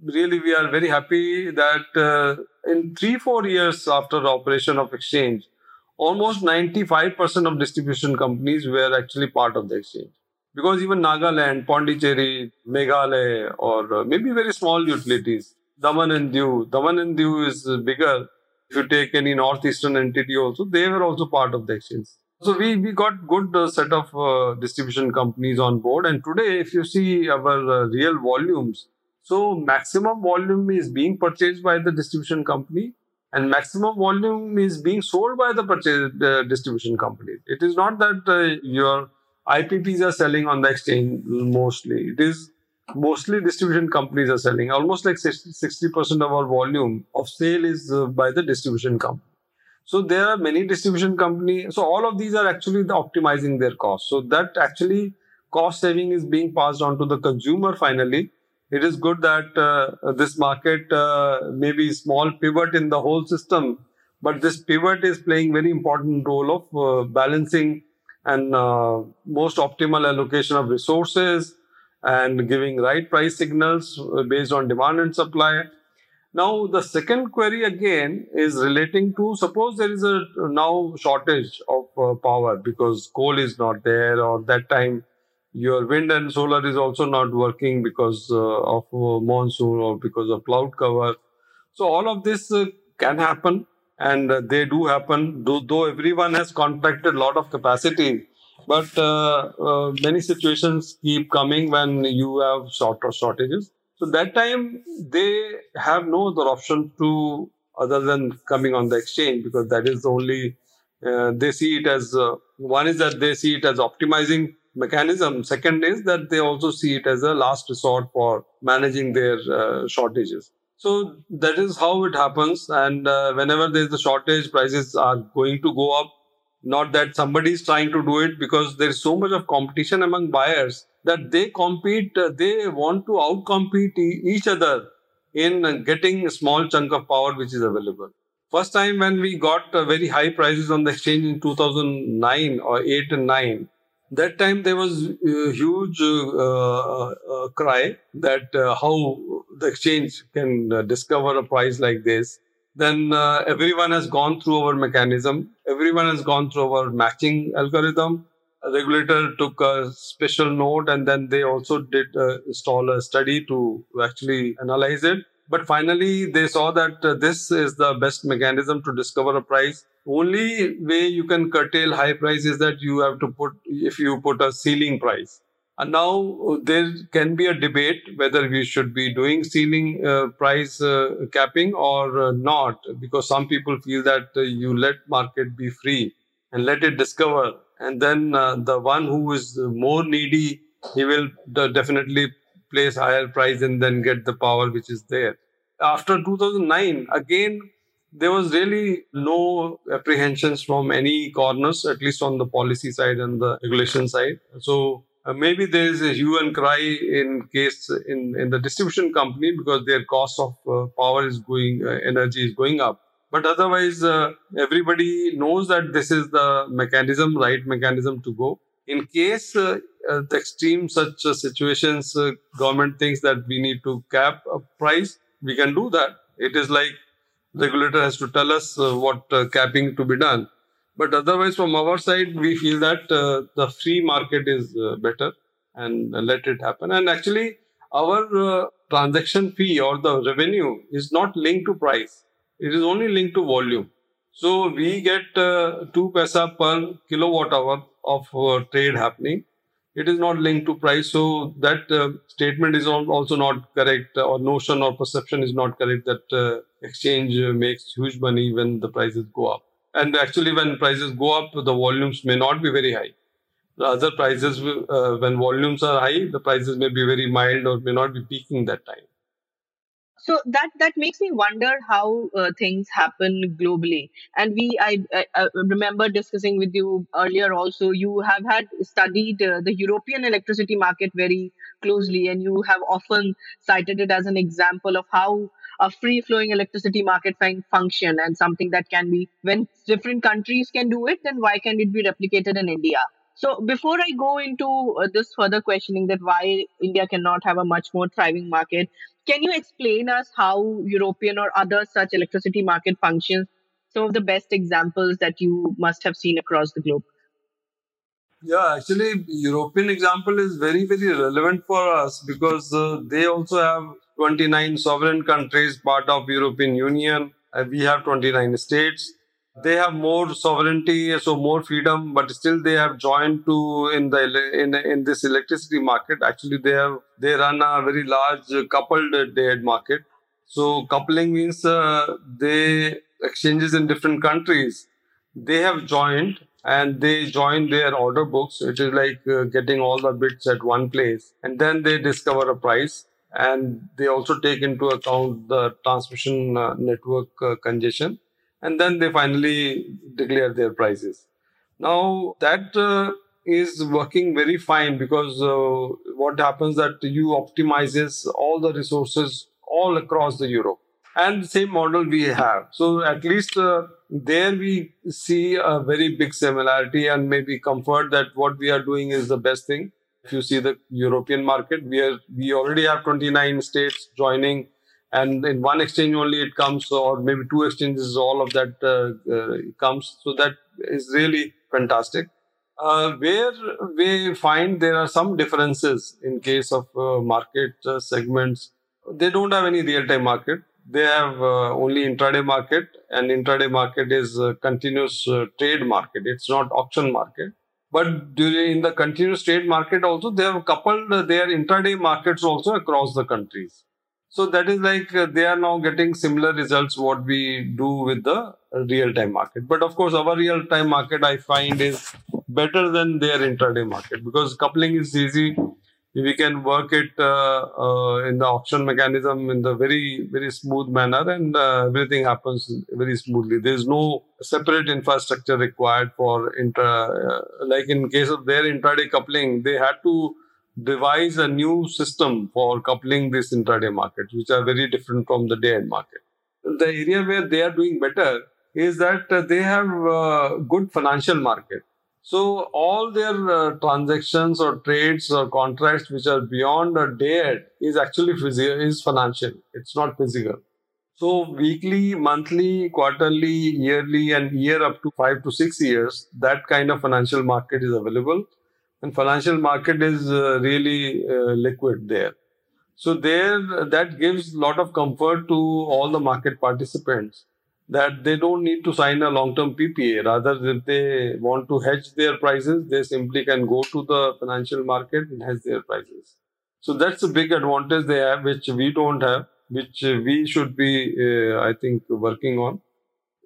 Really, we are very happy that uh, in three, four years after the operation of exchange, almost 95% of distribution companies were actually part of the exchange. Because even Nagaland, Pondicherry, Meghalaya, or uh, maybe very small utilities, Daman and Diu, Daman and Diu is bigger. If you take any northeastern entity also, they were also part of the exchange. So we, we got good uh, set of uh, distribution companies on board. And today, if you see our uh, real volumes, so maximum volume is being purchased by the distribution company and maximum volume is being sold by the purchase distribution company. It is not that uh, your IPPs are selling on the exchange mostly. It is mostly distribution companies are selling. Almost like 60, percent of our volume of sale is uh, by the distribution company. So there are many distribution companies. So all of these are actually the optimizing their cost. So that actually cost saving is being passed on to the consumer finally. It is good that uh, this market uh, may be small pivot in the whole system, but this pivot is playing very important role of uh, balancing and uh, most optimal allocation of resources and giving right price signals uh, based on demand and supply now, the second query again is relating to suppose there is a now shortage of uh, power because coal is not there, or that time your wind and solar is also not working because uh, of uh, monsoon or because of cloud cover. So, all of this uh, can happen and uh, they do happen, though, though everyone has contracted a lot of capacity. But uh, many situations keep coming when you have short shortages. So that time they have no other option to other than coming on the exchange because that is the only uh, they see it as uh, one is that they see it as optimizing mechanism. Second is that they also see it as a last resort for managing their uh, shortages. So that is how it happens. And uh, whenever there is a shortage, prices are going to go up. Not that somebody is trying to do it because there is so much of competition among buyers that they compete, uh, they want to outcompete each other in getting a small chunk of power which is available. First time when we got uh, very high prices on the exchange in 2009 or 8 and 9, that time there was a huge uh, uh, cry that uh, how the exchange can uh, discover a price like this. Then everyone has gone through our mechanism. Everyone has gone through our matching algorithm. A regulator took a special note and then they also did uh, install a study to actually analyze it. But finally they saw that uh, this is the best mechanism to discover a price. Only way you can curtail high price is that you have to put if you put a ceiling price and now uh, there can be a debate whether we should be doing ceiling uh, price uh, capping or uh, not because some people feel that you let market be free and let it discover. And then uh, the one who is more needy he will definitely place higher price and then get the power which is there. After 2009 again there was really no apprehensions from any corners at least on the policy side and the regulation side. So uh, maybe there is a hue and cry in case in, in the distribution company because their cost of uh, power is going uh, energy is going up. But otherwise uh, everybody knows that this is the mechanism right mechanism to go. In case uh, the extreme such uh, situations government thinks that we need to cap a price we can do that. It is like regulator has to tell us what capping to be done but otherwise from our side we feel that the free market is better and let it happen and actually our transaction fee or the revenue is not linked to price it is only linked to volume. So we get uh, 2 paisa per kilowatt hour of uh, trade happening. It is not linked to price. So that uh, statement is also not correct or notion or perception is not correct that uh, exchange makes huge money when the prices go up. And actually when prices go up, the volumes may not be very high. The other prices, uh, when volumes are high, the prices may be very mild or may not be peaking that time so that that makes me wonder how uh, things happen globally and we I, I, I, remember discussing with you earlier also you have had studied uh, the european electricity market very closely and you have often cited it as an example of how a free flowing electricity market function and something that can be when different countries can do it then why can't it be replicated in india so before I go into uh, this further questioning that why India cannot have a much more thriving market, can you explain us how European or other such electricity market functions? Some of the best examples that you must have seen across the globe. Yeah, actually, European example is very very relevant for us because uh, they also have 29 sovereign countries part of European Union. We have 29 states they have more sovereignty, so more freedom, but still they have joined to in the in in this electricity market. Actually, they have they run a very large coupled day-ahead market. So coupling means uh, they exchanges in different countries. They have joined and they join their order books. It is like uh, getting all the bits at one place, and then they discover a price. And they also take into account the transmission uh, network uh, congestion and then they finally declare their prices. Now that uh, is working very fine because uh, what happens that you optimizes all the resources all across the Europe and the same model we have. So at least uh, there we see a very big similarity and maybe comfort that what we are doing is the best thing. If you see the European market, we are we already have 29 states joining and in one exchange only it comes or maybe two exchanges all of that uh, uh, comes. So that is really fantastic. Uh, where we find there are some differences in case of uh, market uh, segments. They don't have any real time market. They have uh, only intraday market and intraday market is a continuous trade market. It's not auction market but during the continuous trade market also they have coupled their intraday markets also across the countries so that is like uh, they are now getting similar results what we do with the real time market. But of course, our real time market I find is better than their intraday market because coupling is easy. We can work it uh, uh, in the auction mechanism in the very very smooth manner, and uh, everything happens very smoothly. There is no separate infrastructure required for intra. Like in case of their intraday coupling, they had to devise a new system for coupling this intraday markets, which are very different from the day-ahead market. The area where they are doing better is that they have good financial market. So all their uh, transactions or trades or contracts which are beyond a day is actually physical, is financial. It's not physical. So weekly, monthly, quarterly, yearly, and year up to five to six years, that kind of financial market is available and financial market is uh, really uh, liquid there so there that gives a lot of comfort to all the market participants that they don't need to sign a long term ppa rather if they want to hedge their prices they simply can go to the financial market and hedge their prices. So that's a big advantage they have which we don't have which we should be uh, i think working on.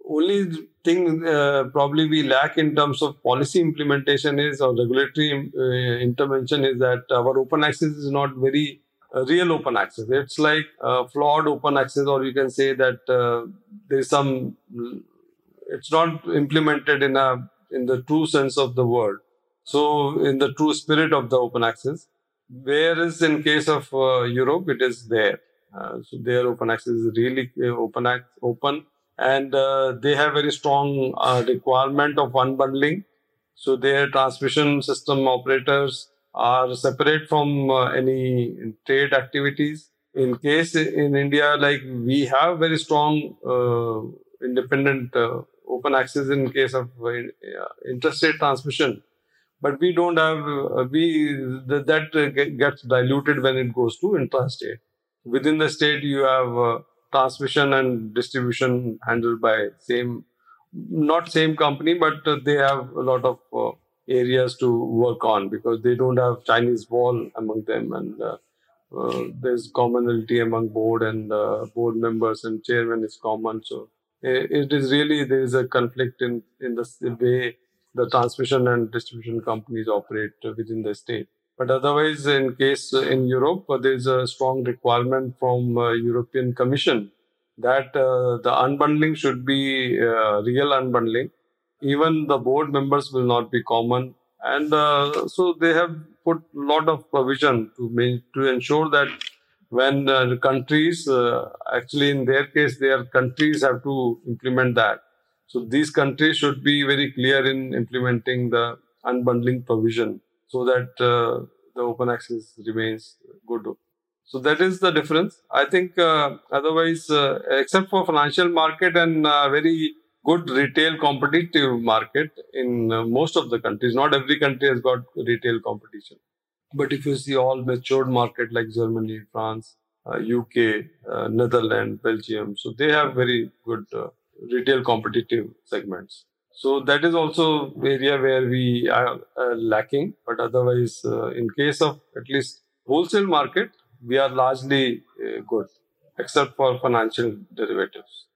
Only thing uh, probably we lack in terms of policy implementation is or regulatory uh, intervention is that our open access is not very real open access. It's like flawed open access, or you can say that uh, there's some. It's not implemented in a in the true sense of the word. So in the true spirit of the open access, whereas in case of uh, Europe, it is there. Uh, so their open access is really open open and uh, they have very strong uh, requirement of unbundling. So their transmission system operators are separate from uh, any trade activities. In case in India, like we have very strong uh, independent uh, open access in case of uh, interstate transmission, but we don't have we that gets diluted when it goes to intrastate. Within the state, you have transmission and distribution handled by same not same company but uh, they have a lot of uh, areas to work on because they don't have chinese wall among them and uh, uh there's commonality among board and uh, board members and chairman is common so it is really there is a conflict in in the way the transmission and distribution companies operate within the state. But otherwise, in case in Europe, there is a strong requirement from European Commission that uh, the unbundling should be uh, real unbundling. Even the board members will not be common, and uh, so they have put a lot of provision to to ensure that when uh, countries uh, actually in their case their countries have to implement that. So these countries should be very clear in implementing the unbundling provision so that uh, the open access remains good. So that is the difference. I think uh, otherwise, uh, except for financial market and very good retail competitive market in uh, most of the countries, not every country has got retail competition. But if you see all matured market like Germany, France, UK, uh, uh, Netherlands, Belgium, so they have very good retail competitive segments. So that is also area where we are lacking. But otherwise, in case of at least wholesale market, we are largely uh, good, except for financial derivatives.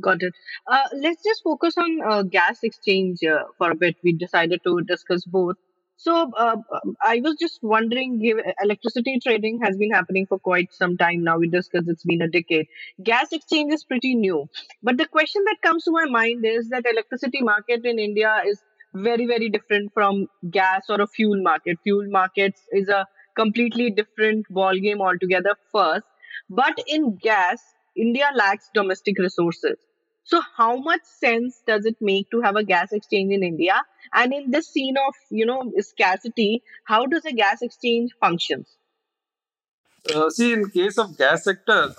Got it. Uh, let's just focus on uh, gas exchange uh, for a bit. We decided to discuss both. So uh, I was just wondering, electricity trading has been happening for quite some time now. We discussed it's been a decade. Gas exchange is pretty new, but the question that comes to my mind is that electricity market in India is very very different from gas or a fuel market. Fuel markets is a completely different ball game altogether first. But in gas, India lacks domestic resources. So how much sense does it make to have a gas exchange in India? And in this scene of, you know, scarcity, how does a gas exchange functions? Uh, see, in case of gas sector,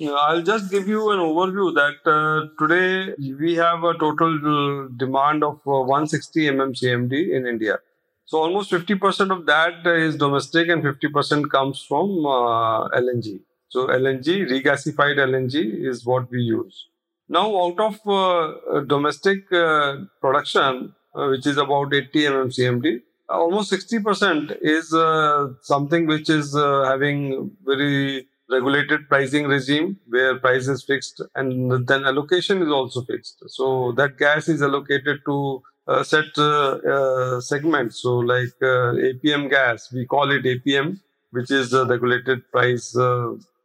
I'll just give you an overview that uh, today we have a total demand of uh, 160 mmCMD in India. So almost 50% of that is domestic and 50% comes from uh, LNG. So LNG, regasified LNG is what we use. Now out of uh, domestic uh, production, uh, which is about 80 mmCMD, almost 60% is uh, something which is uh, having very regulated pricing regime where price is fixed and then allocation is also fixed. So that gas is allocated to uh, set uh, uh, segments. So, like APM gas, we call it APM, which is the regulated price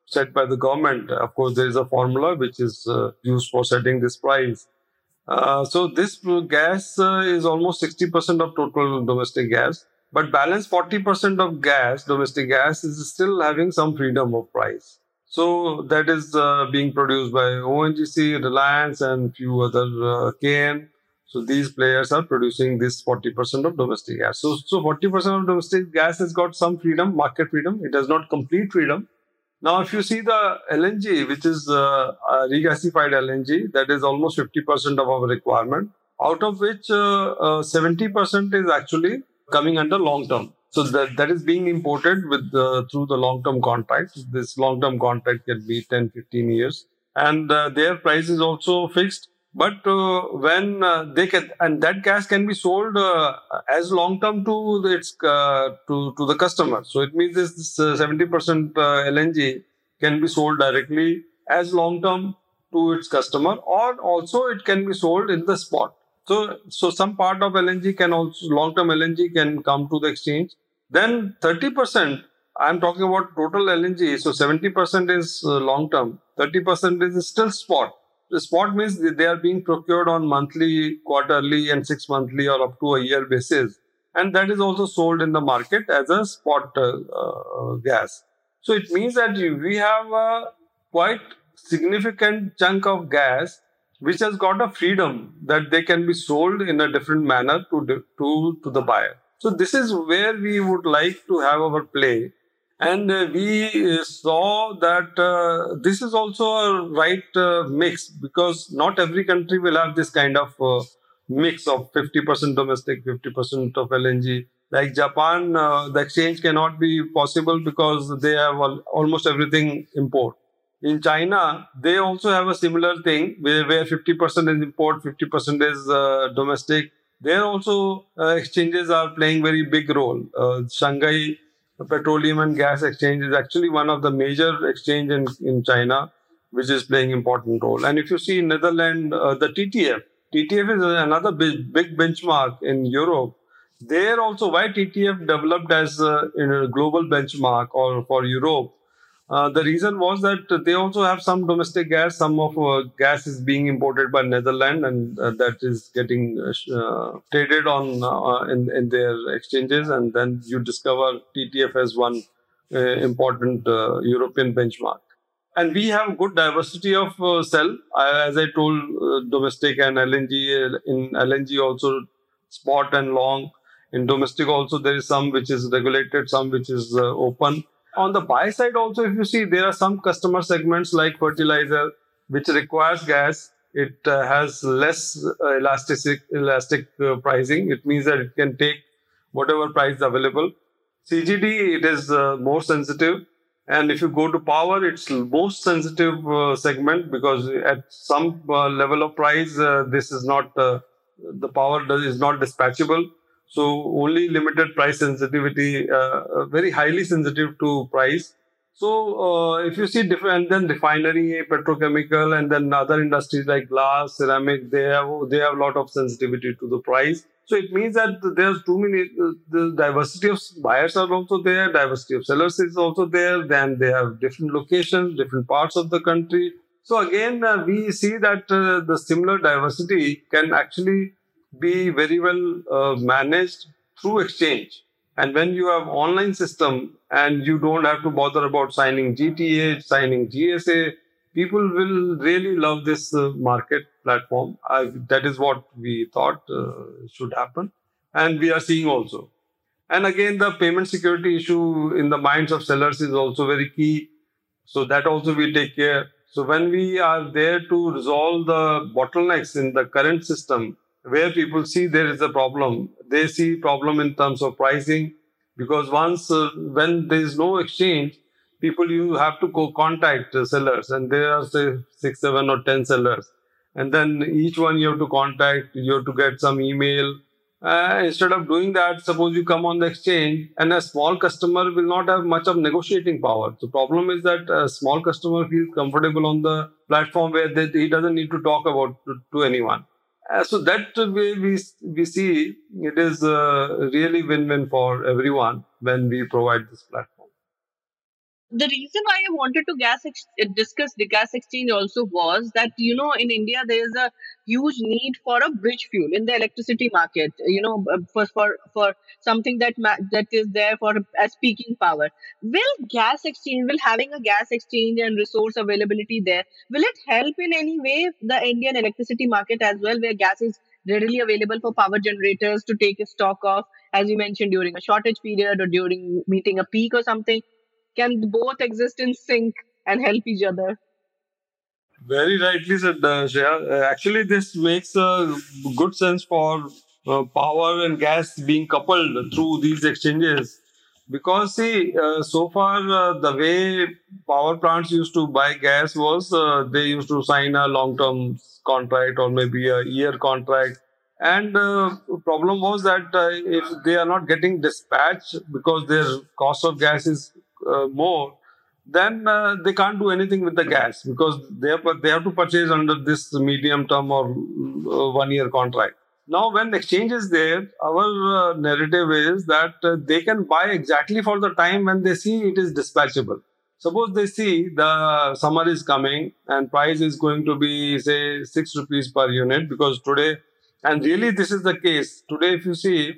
set by the government. Of course, there is a formula which is used for setting this price. Uh, so this gas uh, is almost 60% of total domestic gas, but balance 40% of gas, domestic gas, is still having some freedom of price. So that is uh, being produced by ONGC, Reliance, and few other KN. So these players are producing this 40% of domestic gas. So, so 40% of domestic gas has got some freedom, market freedom. It has not complete freedom. Now, if you see the LNG, which is uh, regasified LNG, that is almost 50% of our requirement, out of which uh, uh, 70% is actually coming under long term. So that, that is being imported with through the long term contract. This long term contract can be 10, 15 years. And uh, their price is also fixed but uh, when uh, they can, and that gas can be sold uh, as long term to its uh, to to the customer. So it means this seventy percent uh, LNG can be sold directly as long term to its customer, or also it can be sold in the spot. So so some part of LNG can also long term LNG can come to the exchange. Then thirty percent. I'm talking about total LNG. So seventy percent is uh, long term. Thirty percent is still spot the spot means they are being procured on monthly, quarterly, and six monthly or up to a year basis. And that is also sold in the market as a spot uh, uh, gas. So it means that we have a quite significant chunk of gas which has got a freedom that they can be sold in a different manner to, to, to the buyer. So this is where we would like to have our play and uh, we saw that uh, this is also a right uh, mix because not every country will have this kind of uh, mix of 50% domestic, 50% of LNG. Like Japan, uh, the exchange cannot be possible because they have almost everything import. In China, they also have a similar thing where, where 50% is import, 50% is uh, domestic. There also exchanges are playing very big role. Shanghai petroleum and gas exchange is actually one of the major exchange in, in China, which is playing important role. And if you see Netherlands, uh, the TTF, TTF is another big, big benchmark in Europe. There also, why TTF developed as a, in a global benchmark or for Europe uh, the reason was that they also have some domestic gas. Some of uh, gas is being imported by Netherlands, and uh, that is getting uh, traded on uh, in in their exchanges. And then you discover TTF as one important European benchmark. And we have good diversity of sell, as I told, domestic and LNG. In LNG also spot and long. In domestic also there is some which is regulated, some which is open on the buy side also if you see there are some customer segments like fertilizer which requires gas. It uh, has less uh, elastic elastic uh, pricing. It means that it can take whatever price is available cgd it is uh, more sensitive. And if you go to power it's most sensitive uh, segment because at some uh, level of price this is not the power is not dispatchable so only limited price sensitivity, uh, very highly sensitive to price. So uh, if you see different, then refinery, petrochemical, and then other industries like glass, ceramic, they have they have a lot of sensitivity to the price. So it means that there's too many. Uh, the diversity of buyers are also there. Diversity of sellers is also there. Then they have different locations, different parts of the country. So again, uh, we see that uh, the similar diversity can actually be very well uh, managed through exchange. And when you have online system and you don't have to bother about signing GTA, signing GSA, people will really love this uh, market platform. I, that is what we thought uh, should happen. And we are seeing also. And again, the payment security issue in the minds of sellers is also very key. So that also we take care. So when we are there to resolve the bottlenecks in the current system, where people see there is a problem. They see problem in terms of pricing because once uh, when there is no exchange, people you have to go contact sellers and there are say six, seven or ten sellers. And then each one you have to contact, you have to get some email. Uh, instead of doing that, suppose you come on the exchange and a small customer will not have much of negotiating power. The problem is that a small customer feels comfortable on the platform where they, he doesn't need to talk about to, to anyone. Uh, so that way we, we see it is uh, really win-win for everyone when we provide this platform the reason why I wanted to gas ex- discuss the gas exchange also was that you know in India there is a huge need for a bridge fuel in the electricity market. You know for for for something that ma- that is there for as peaking power. Will gas exchange will having a gas exchange and resource availability there will it help in any way the Indian electricity market as well where gas is readily available for power generators to take a stock of as you mentioned during a shortage period or during meeting a peak or something can both exist in sync and help each other. Very rightly said, uh, Shreya. Uh, actually, this makes a good sense for uh, power and gas being coupled through these exchanges. Because, see, uh, so far, uh, the way power plants used to buy gas was uh, they used to sign a long term contract or maybe a year contract. And the problem was that if they are not getting dispatched because their cost of gas is uh, more, then uh, they can't do anything with the gas because they have, they have to purchase under this medium term or uh, one year contract. Now, when the exchange is there, our uh, narrative is that uh, they can buy exactly for the time when they see it is dispatchable. Suppose they see the summer is coming and price is going to be, say, 6 rupees per unit because today, and really this is the case. Today, if you see,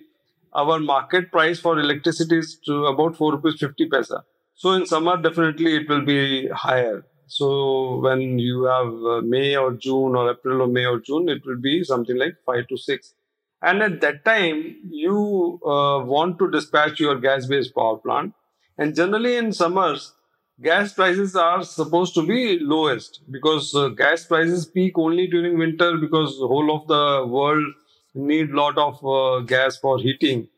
our market price for electricity is to about 4 rupees 50 paisa. So in summer, definitely it will be higher. So when you have uh, May or June or April or May or June, it will be something like 5 to 6. And at that time, you uh, want to dispatch your gas based power plant. And generally in summers, gas prices are supposed to be lowest because uh, gas prices peak only during winter because the whole of the world need lot of uh, gas for heating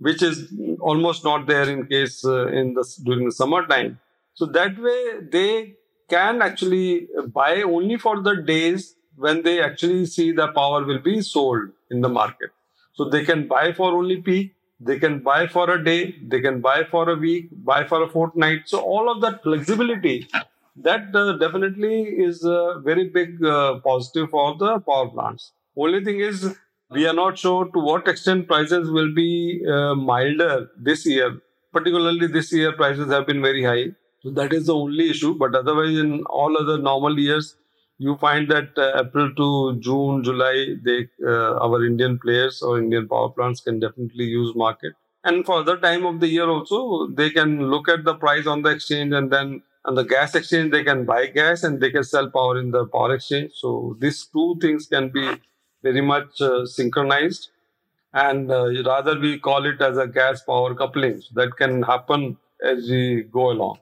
which is almost not there in case uh, in the during the summertime so that way they can actually buy only for the days when they actually see the power will be sold in the market. So they can buy for only peak they can buy for a day they can buy for a week buy for a fortnight. So all of that flexibility that uh, definitely is a very big uh, positive for the power plants. Only thing is, we are not sure to what extent prices will be uh, milder this year. Particularly this year, prices have been very high. So that is the only issue. But otherwise, in all other normal years, you find that uh, April to June, July, they uh, our Indian players or Indian power plants can definitely use market. And for other time of the year also, they can look at the price on the exchange and then on the gas exchange they can buy gas and they can sell power in the power exchange. So these two things can be very much uh, synchronized. And uh, rather we call it as a gas power coupling that can happen as we go along.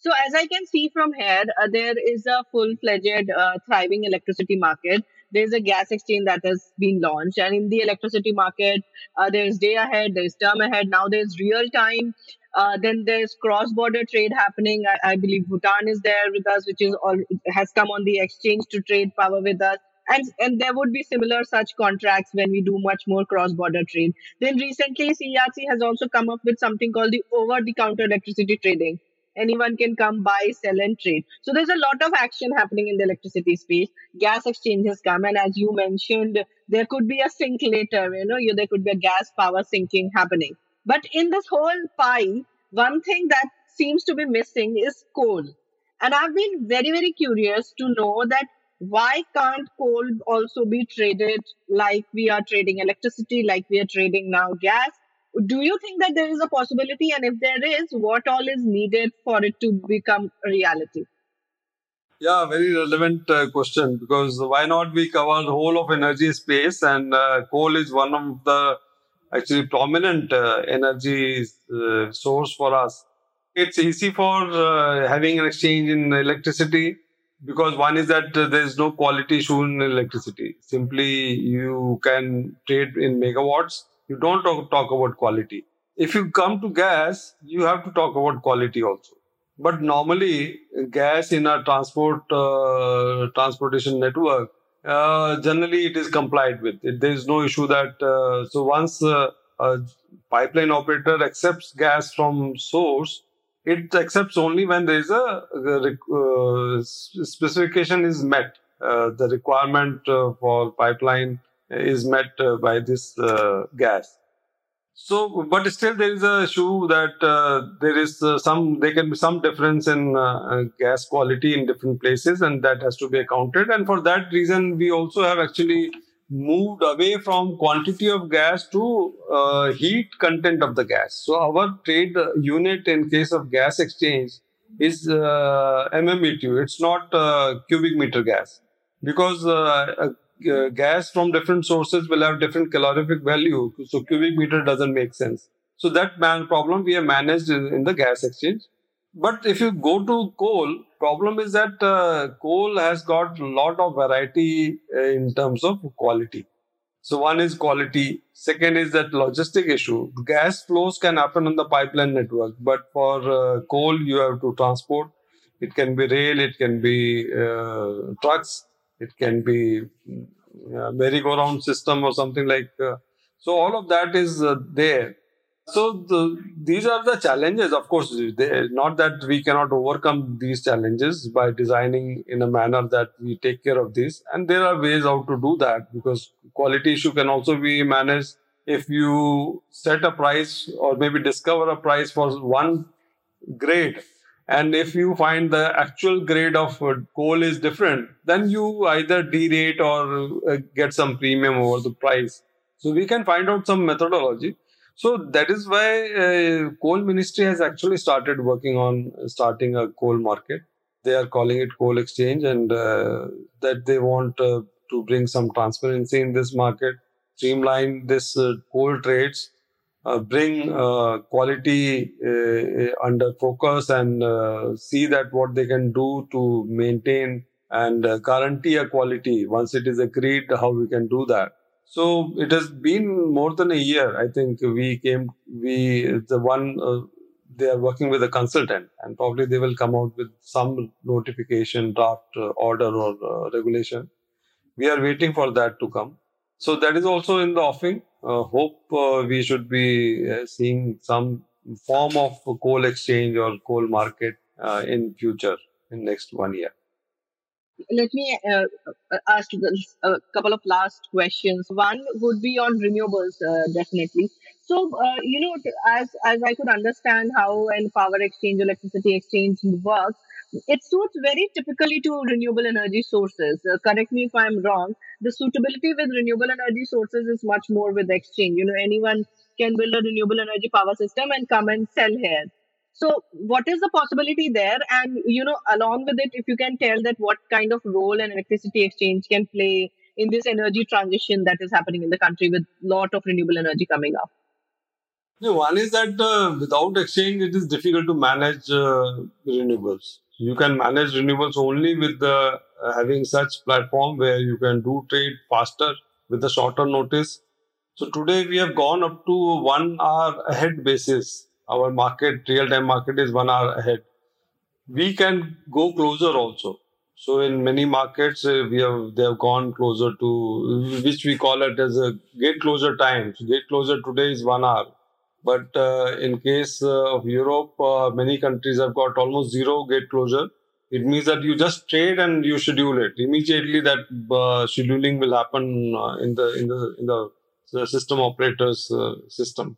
So as i can see from here uh, there is a full-fledged uh, thriving electricity market. There's a gas exchange that has been launched. And in the electricity market uh, there's day ahead there's term ahead. Now there's real time. Uh, then there's cross-border trade happening. I, I, believe Bhutan is there with us, which is all has come on the exchange to trade power with us and and there would be similar such contracts when we do much more cross border trade. Then recently CERC has also come up with something called the over the counter electricity trading. Anyone can come buy sell and trade. So there's a lot of action happening in the electricity space. Gas exchange has come and as you mentioned there could be a sync later you know there could be a gas power syncing happening. But in this whole pie one thing that seems to be missing is coal. And i've been very very curious to know that why can't coal also be traded like we are trading electricity, like we are trading now gas? Do you think that there is a possibility? And if there is, what all is needed for it to become reality? Yeah, very relevant uh, question because why not we cover the whole of energy space and uh, coal is one of the actually prominent uh, energy uh, source for us. It's easy for uh, having an exchange in electricity because one is that uh, there is no quality issue in electricity. Simply, you can trade in megawatts. You don't talk, talk about quality. If you come to gas, you have to talk about quality also. But normally, gas in a transport uh, transportation network, uh, generally it is complied with. It, there is no issue that uh, so once uh, a pipeline operator accepts gas from source, it accepts only when there is a, uh, specification is met. Uh, the requirement uh, for pipeline is met uh, by this uh, gas. So, but still there is a issue that uh, there is some, there can be some difference in gas quality in different places and that has to be accounted. And for that reason, we also have actually moved away from quantity of gas to uh, heat content of the gas. So our trade unit in case of gas exchange is uh, MMBTU. It's not uh, cubic meter gas because uh, gas from different sources will have different calorific value. So cubic meter doesn't make sense. So that man problem we have managed in the gas exchange. But if you go to coal, problem is that uh, coal has got a lot of variety uh, in terms of quality. So one is quality. Second is that logistic issue. Gas flows can happen on the pipeline network, but for uh, coal you have to transport. It can be rail, it can be uh, trucks, it can be uh, merry-go-round system or something like. Uh, so all of that is there so the, these are the challenges. Of course, they, not that we cannot overcome these challenges by designing in a manner that we take care of this. And there are ways how to do that because quality issue can also be managed if you set a price or maybe discover a price for one grade and if you find the actual grade of coal is different then you either derate or uh, get some premium over the price so we can find out some methodology so that is why uh, coal ministry has actually started working on starting a coal market. They are calling it coal exchange, and uh, that they want uh, to bring some transparency in this market, streamline this uh, coal trades, uh, bring uh, quality under focus, and see that what they can do to maintain and guarantee a quality once it is agreed how we can do that so it has been more than a year. I think we came, we, the one, uh, they are working with a consultant and probably they will come out with some notification, draft uh, order or uh, regulation. We are waiting for that to come. So that is also in the offing. Uh, hope uh, we should be uh, seeing some form of coal exchange or coal market in future in next one year. Let me uh, uh ask a couple of last questions. One would be on renewables, uh, definitely. So, uh, you know, as as I could understand how an power exchange, electricity exchange works, it suits very typically to renewable energy sources. Uh, correct me if I'm wrong. The suitability with renewable energy sources is much more with exchange. You know, anyone can build a renewable energy power system and come and sell here so what is the possibility there? And you know along with it if you can tell that what kind of role an electricity exchange can play in this energy transition that is happening in the country with lot of renewable energy coming up. Yeah, one is that uh, without exchange it is difficult to manage uh, renewables. You can manage renewables only with the uh, having such platform where you can do trade faster with a shorter notice. So today we have gone up to one hour ahead basis our market, real time market is one hour ahead. We can go closer also. So in many markets, uh, we have they have gone closer to which we call it as a gate closure time. So gate closure today is one hour, but uh, in case uh, of Europe, uh, many countries have got almost zero gate closure. It means that you just trade and you schedule it immediately. That uh, scheduling will happen uh, in the in the in the, the system operators system.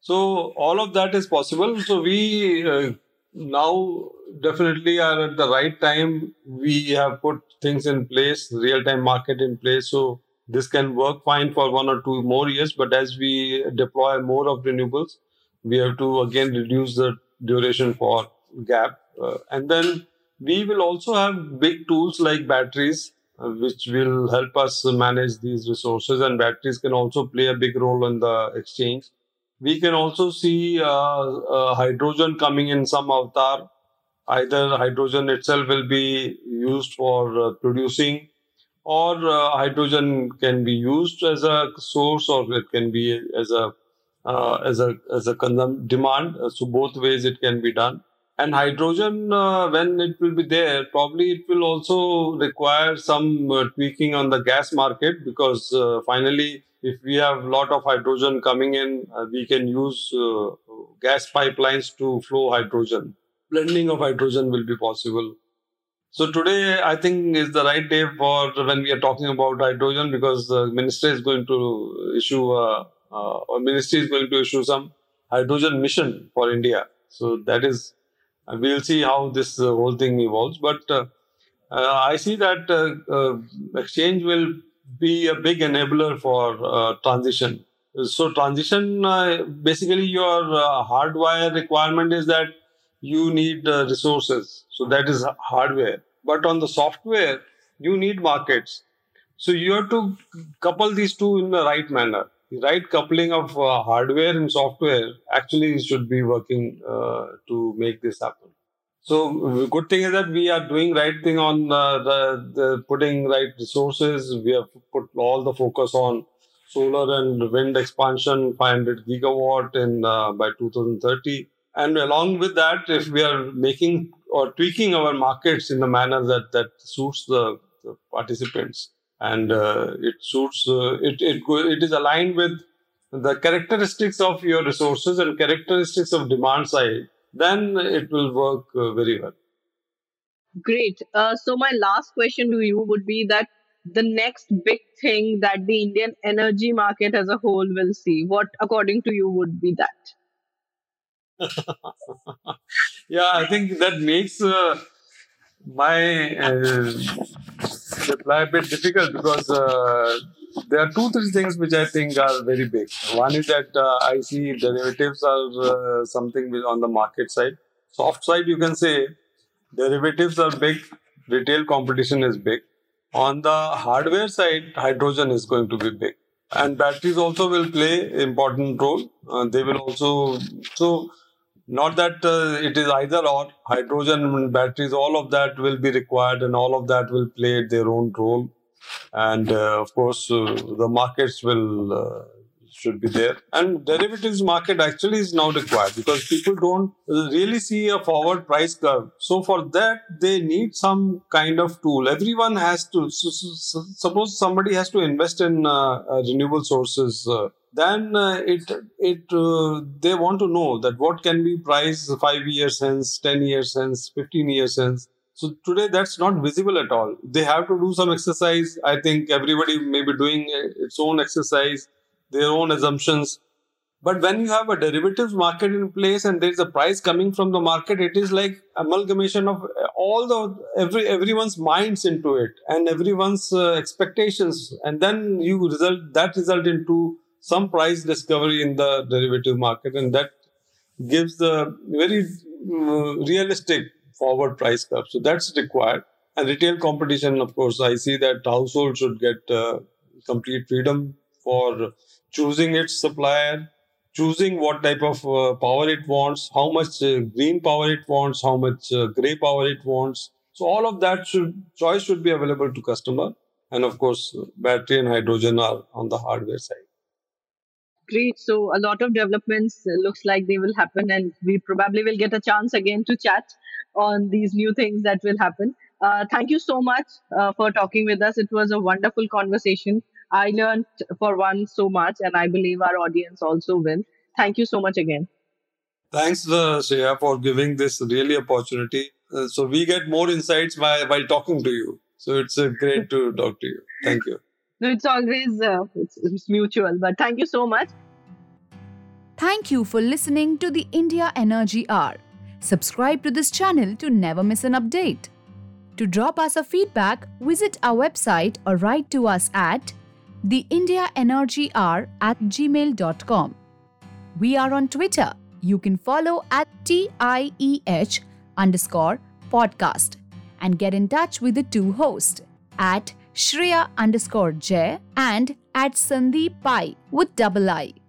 So all of that is possible. So we uh, now definitely are at the right time. We have put things in place, real time market in place. So this can work fine for one or two more years. But as we deploy more of renewables, we have to again reduce the duration for gap. Uh, and then we will also have big tools like batteries, uh, which will help us manage these resources. And batteries can also play a big role in the exchange we can also see uh, uh, hydrogen coming in some avatar. Either hydrogen itself will be used for uh, producing, or uh, hydrogen can be used as a source, or it can be as a uh, as a as a consum- demand. So both ways it can be done. And hydrogen, uh, when it will be there, probably it will also require some tweaking on the gas market because finally if we have a lot of hydrogen coming in, uh, we can use uh, gas pipelines to flow hydrogen. Blending of hydrogen will be possible. So today, I think is the right day for when we are talking about hydrogen because the ministry is going to issue, a, uh, or ministry is going to issue some hydrogen mission for India. So that is, uh, we'll see how this uh, whole thing evolves. But uh, I see that exchange will be a big enabler for uh, transition. So transition, uh, basically your uh, hardwire requirement is that you need resources. So that is hardware. But on the software, you need markets. So you have to couple these two in the right manner. The right coupling of uh, hardware and software actually should be working uh, to make this happen. So good thing is that we are doing right thing on uh, the, the putting right resources. We have put all the focus on solar and wind expansion, 500 gigawatt in uh, by 2030. And along with that, if we are making or tweaking our markets in the manner that that suits the, the participants and uh, it suits uh, it, it it is aligned with the characteristics of your resources and characteristics of demand side then it will work uh, very well. Great. Uh, so, my last question to you would be that the next big thing that the Indian energy market as a whole will see, what according to you would be that? yeah, I think that makes uh, my uh, reply a bit difficult because uh, there are two, three things which I think are very big. One is that uh, I see derivatives are uh, something on the market side. Soft side, you can say derivatives are big, retail competition is big. On the hardware side, hydrogen is going to be big. And batteries also will play important role. Uh, they will also, so not that uh, it is either or hydrogen batteries, all of that will be required and all of that will play their own role and uh, of course uh, the markets will uh, should be there. And derivatives market actually is now required because people don't really see a forward price curve. So for that they need some kind of tool. Everyone has to so, so, suppose somebody has to invest in uh, renewable sources uh, then uh, it it they want to know that what can be priced 5 years hence 10 years hence 15 years hence So today that's not visible at all. They have to do some exercise. I think everybody may be doing its own exercise, their own assumptions. But when you have a derivatives market in place and there is a price coming from the market, it is like amalgamation of all the every everyone's minds into it and everyone's uh, expectations, and then you result that result into some price discovery in the derivative market, and that gives the very uh, realistic forward price curve. So that's required. And retail competition, of course, I see that household should get uh, complete freedom for choosing its supplier, choosing what type of uh, power it wants, how much uh, green power it wants, how much uh, gray power it wants. So all of that should choice should be available to customer. And of course, battery and hydrogen are on the hardware side great. So a lot of developments looks like they will happen, and we probably will get a chance again to chat on these new things that will happen. Uh, thank you so much uh, for talking with us. It was a wonderful conversation. I learned for one so much, and I believe our audience also will. Thank you so much again. Thanks, uh, Shreya, for giving this really opportunity. Uh, so we get more insights by, by talking to you. So it's uh, great to talk to you. Thank you. No, it's always uh, it's, it's mutual. But thank you so much. Thank you for listening to the India Energy Hour. Subscribe to this channel to never miss an update. To drop us a feedback, visit our website or write to us at theindiaenergyhour at gmail.com. We are on Twitter. You can follow at TIEH underscore podcast and get in touch with the two hosts at Shreya underscore Jai and at Sandeep Pai with double I.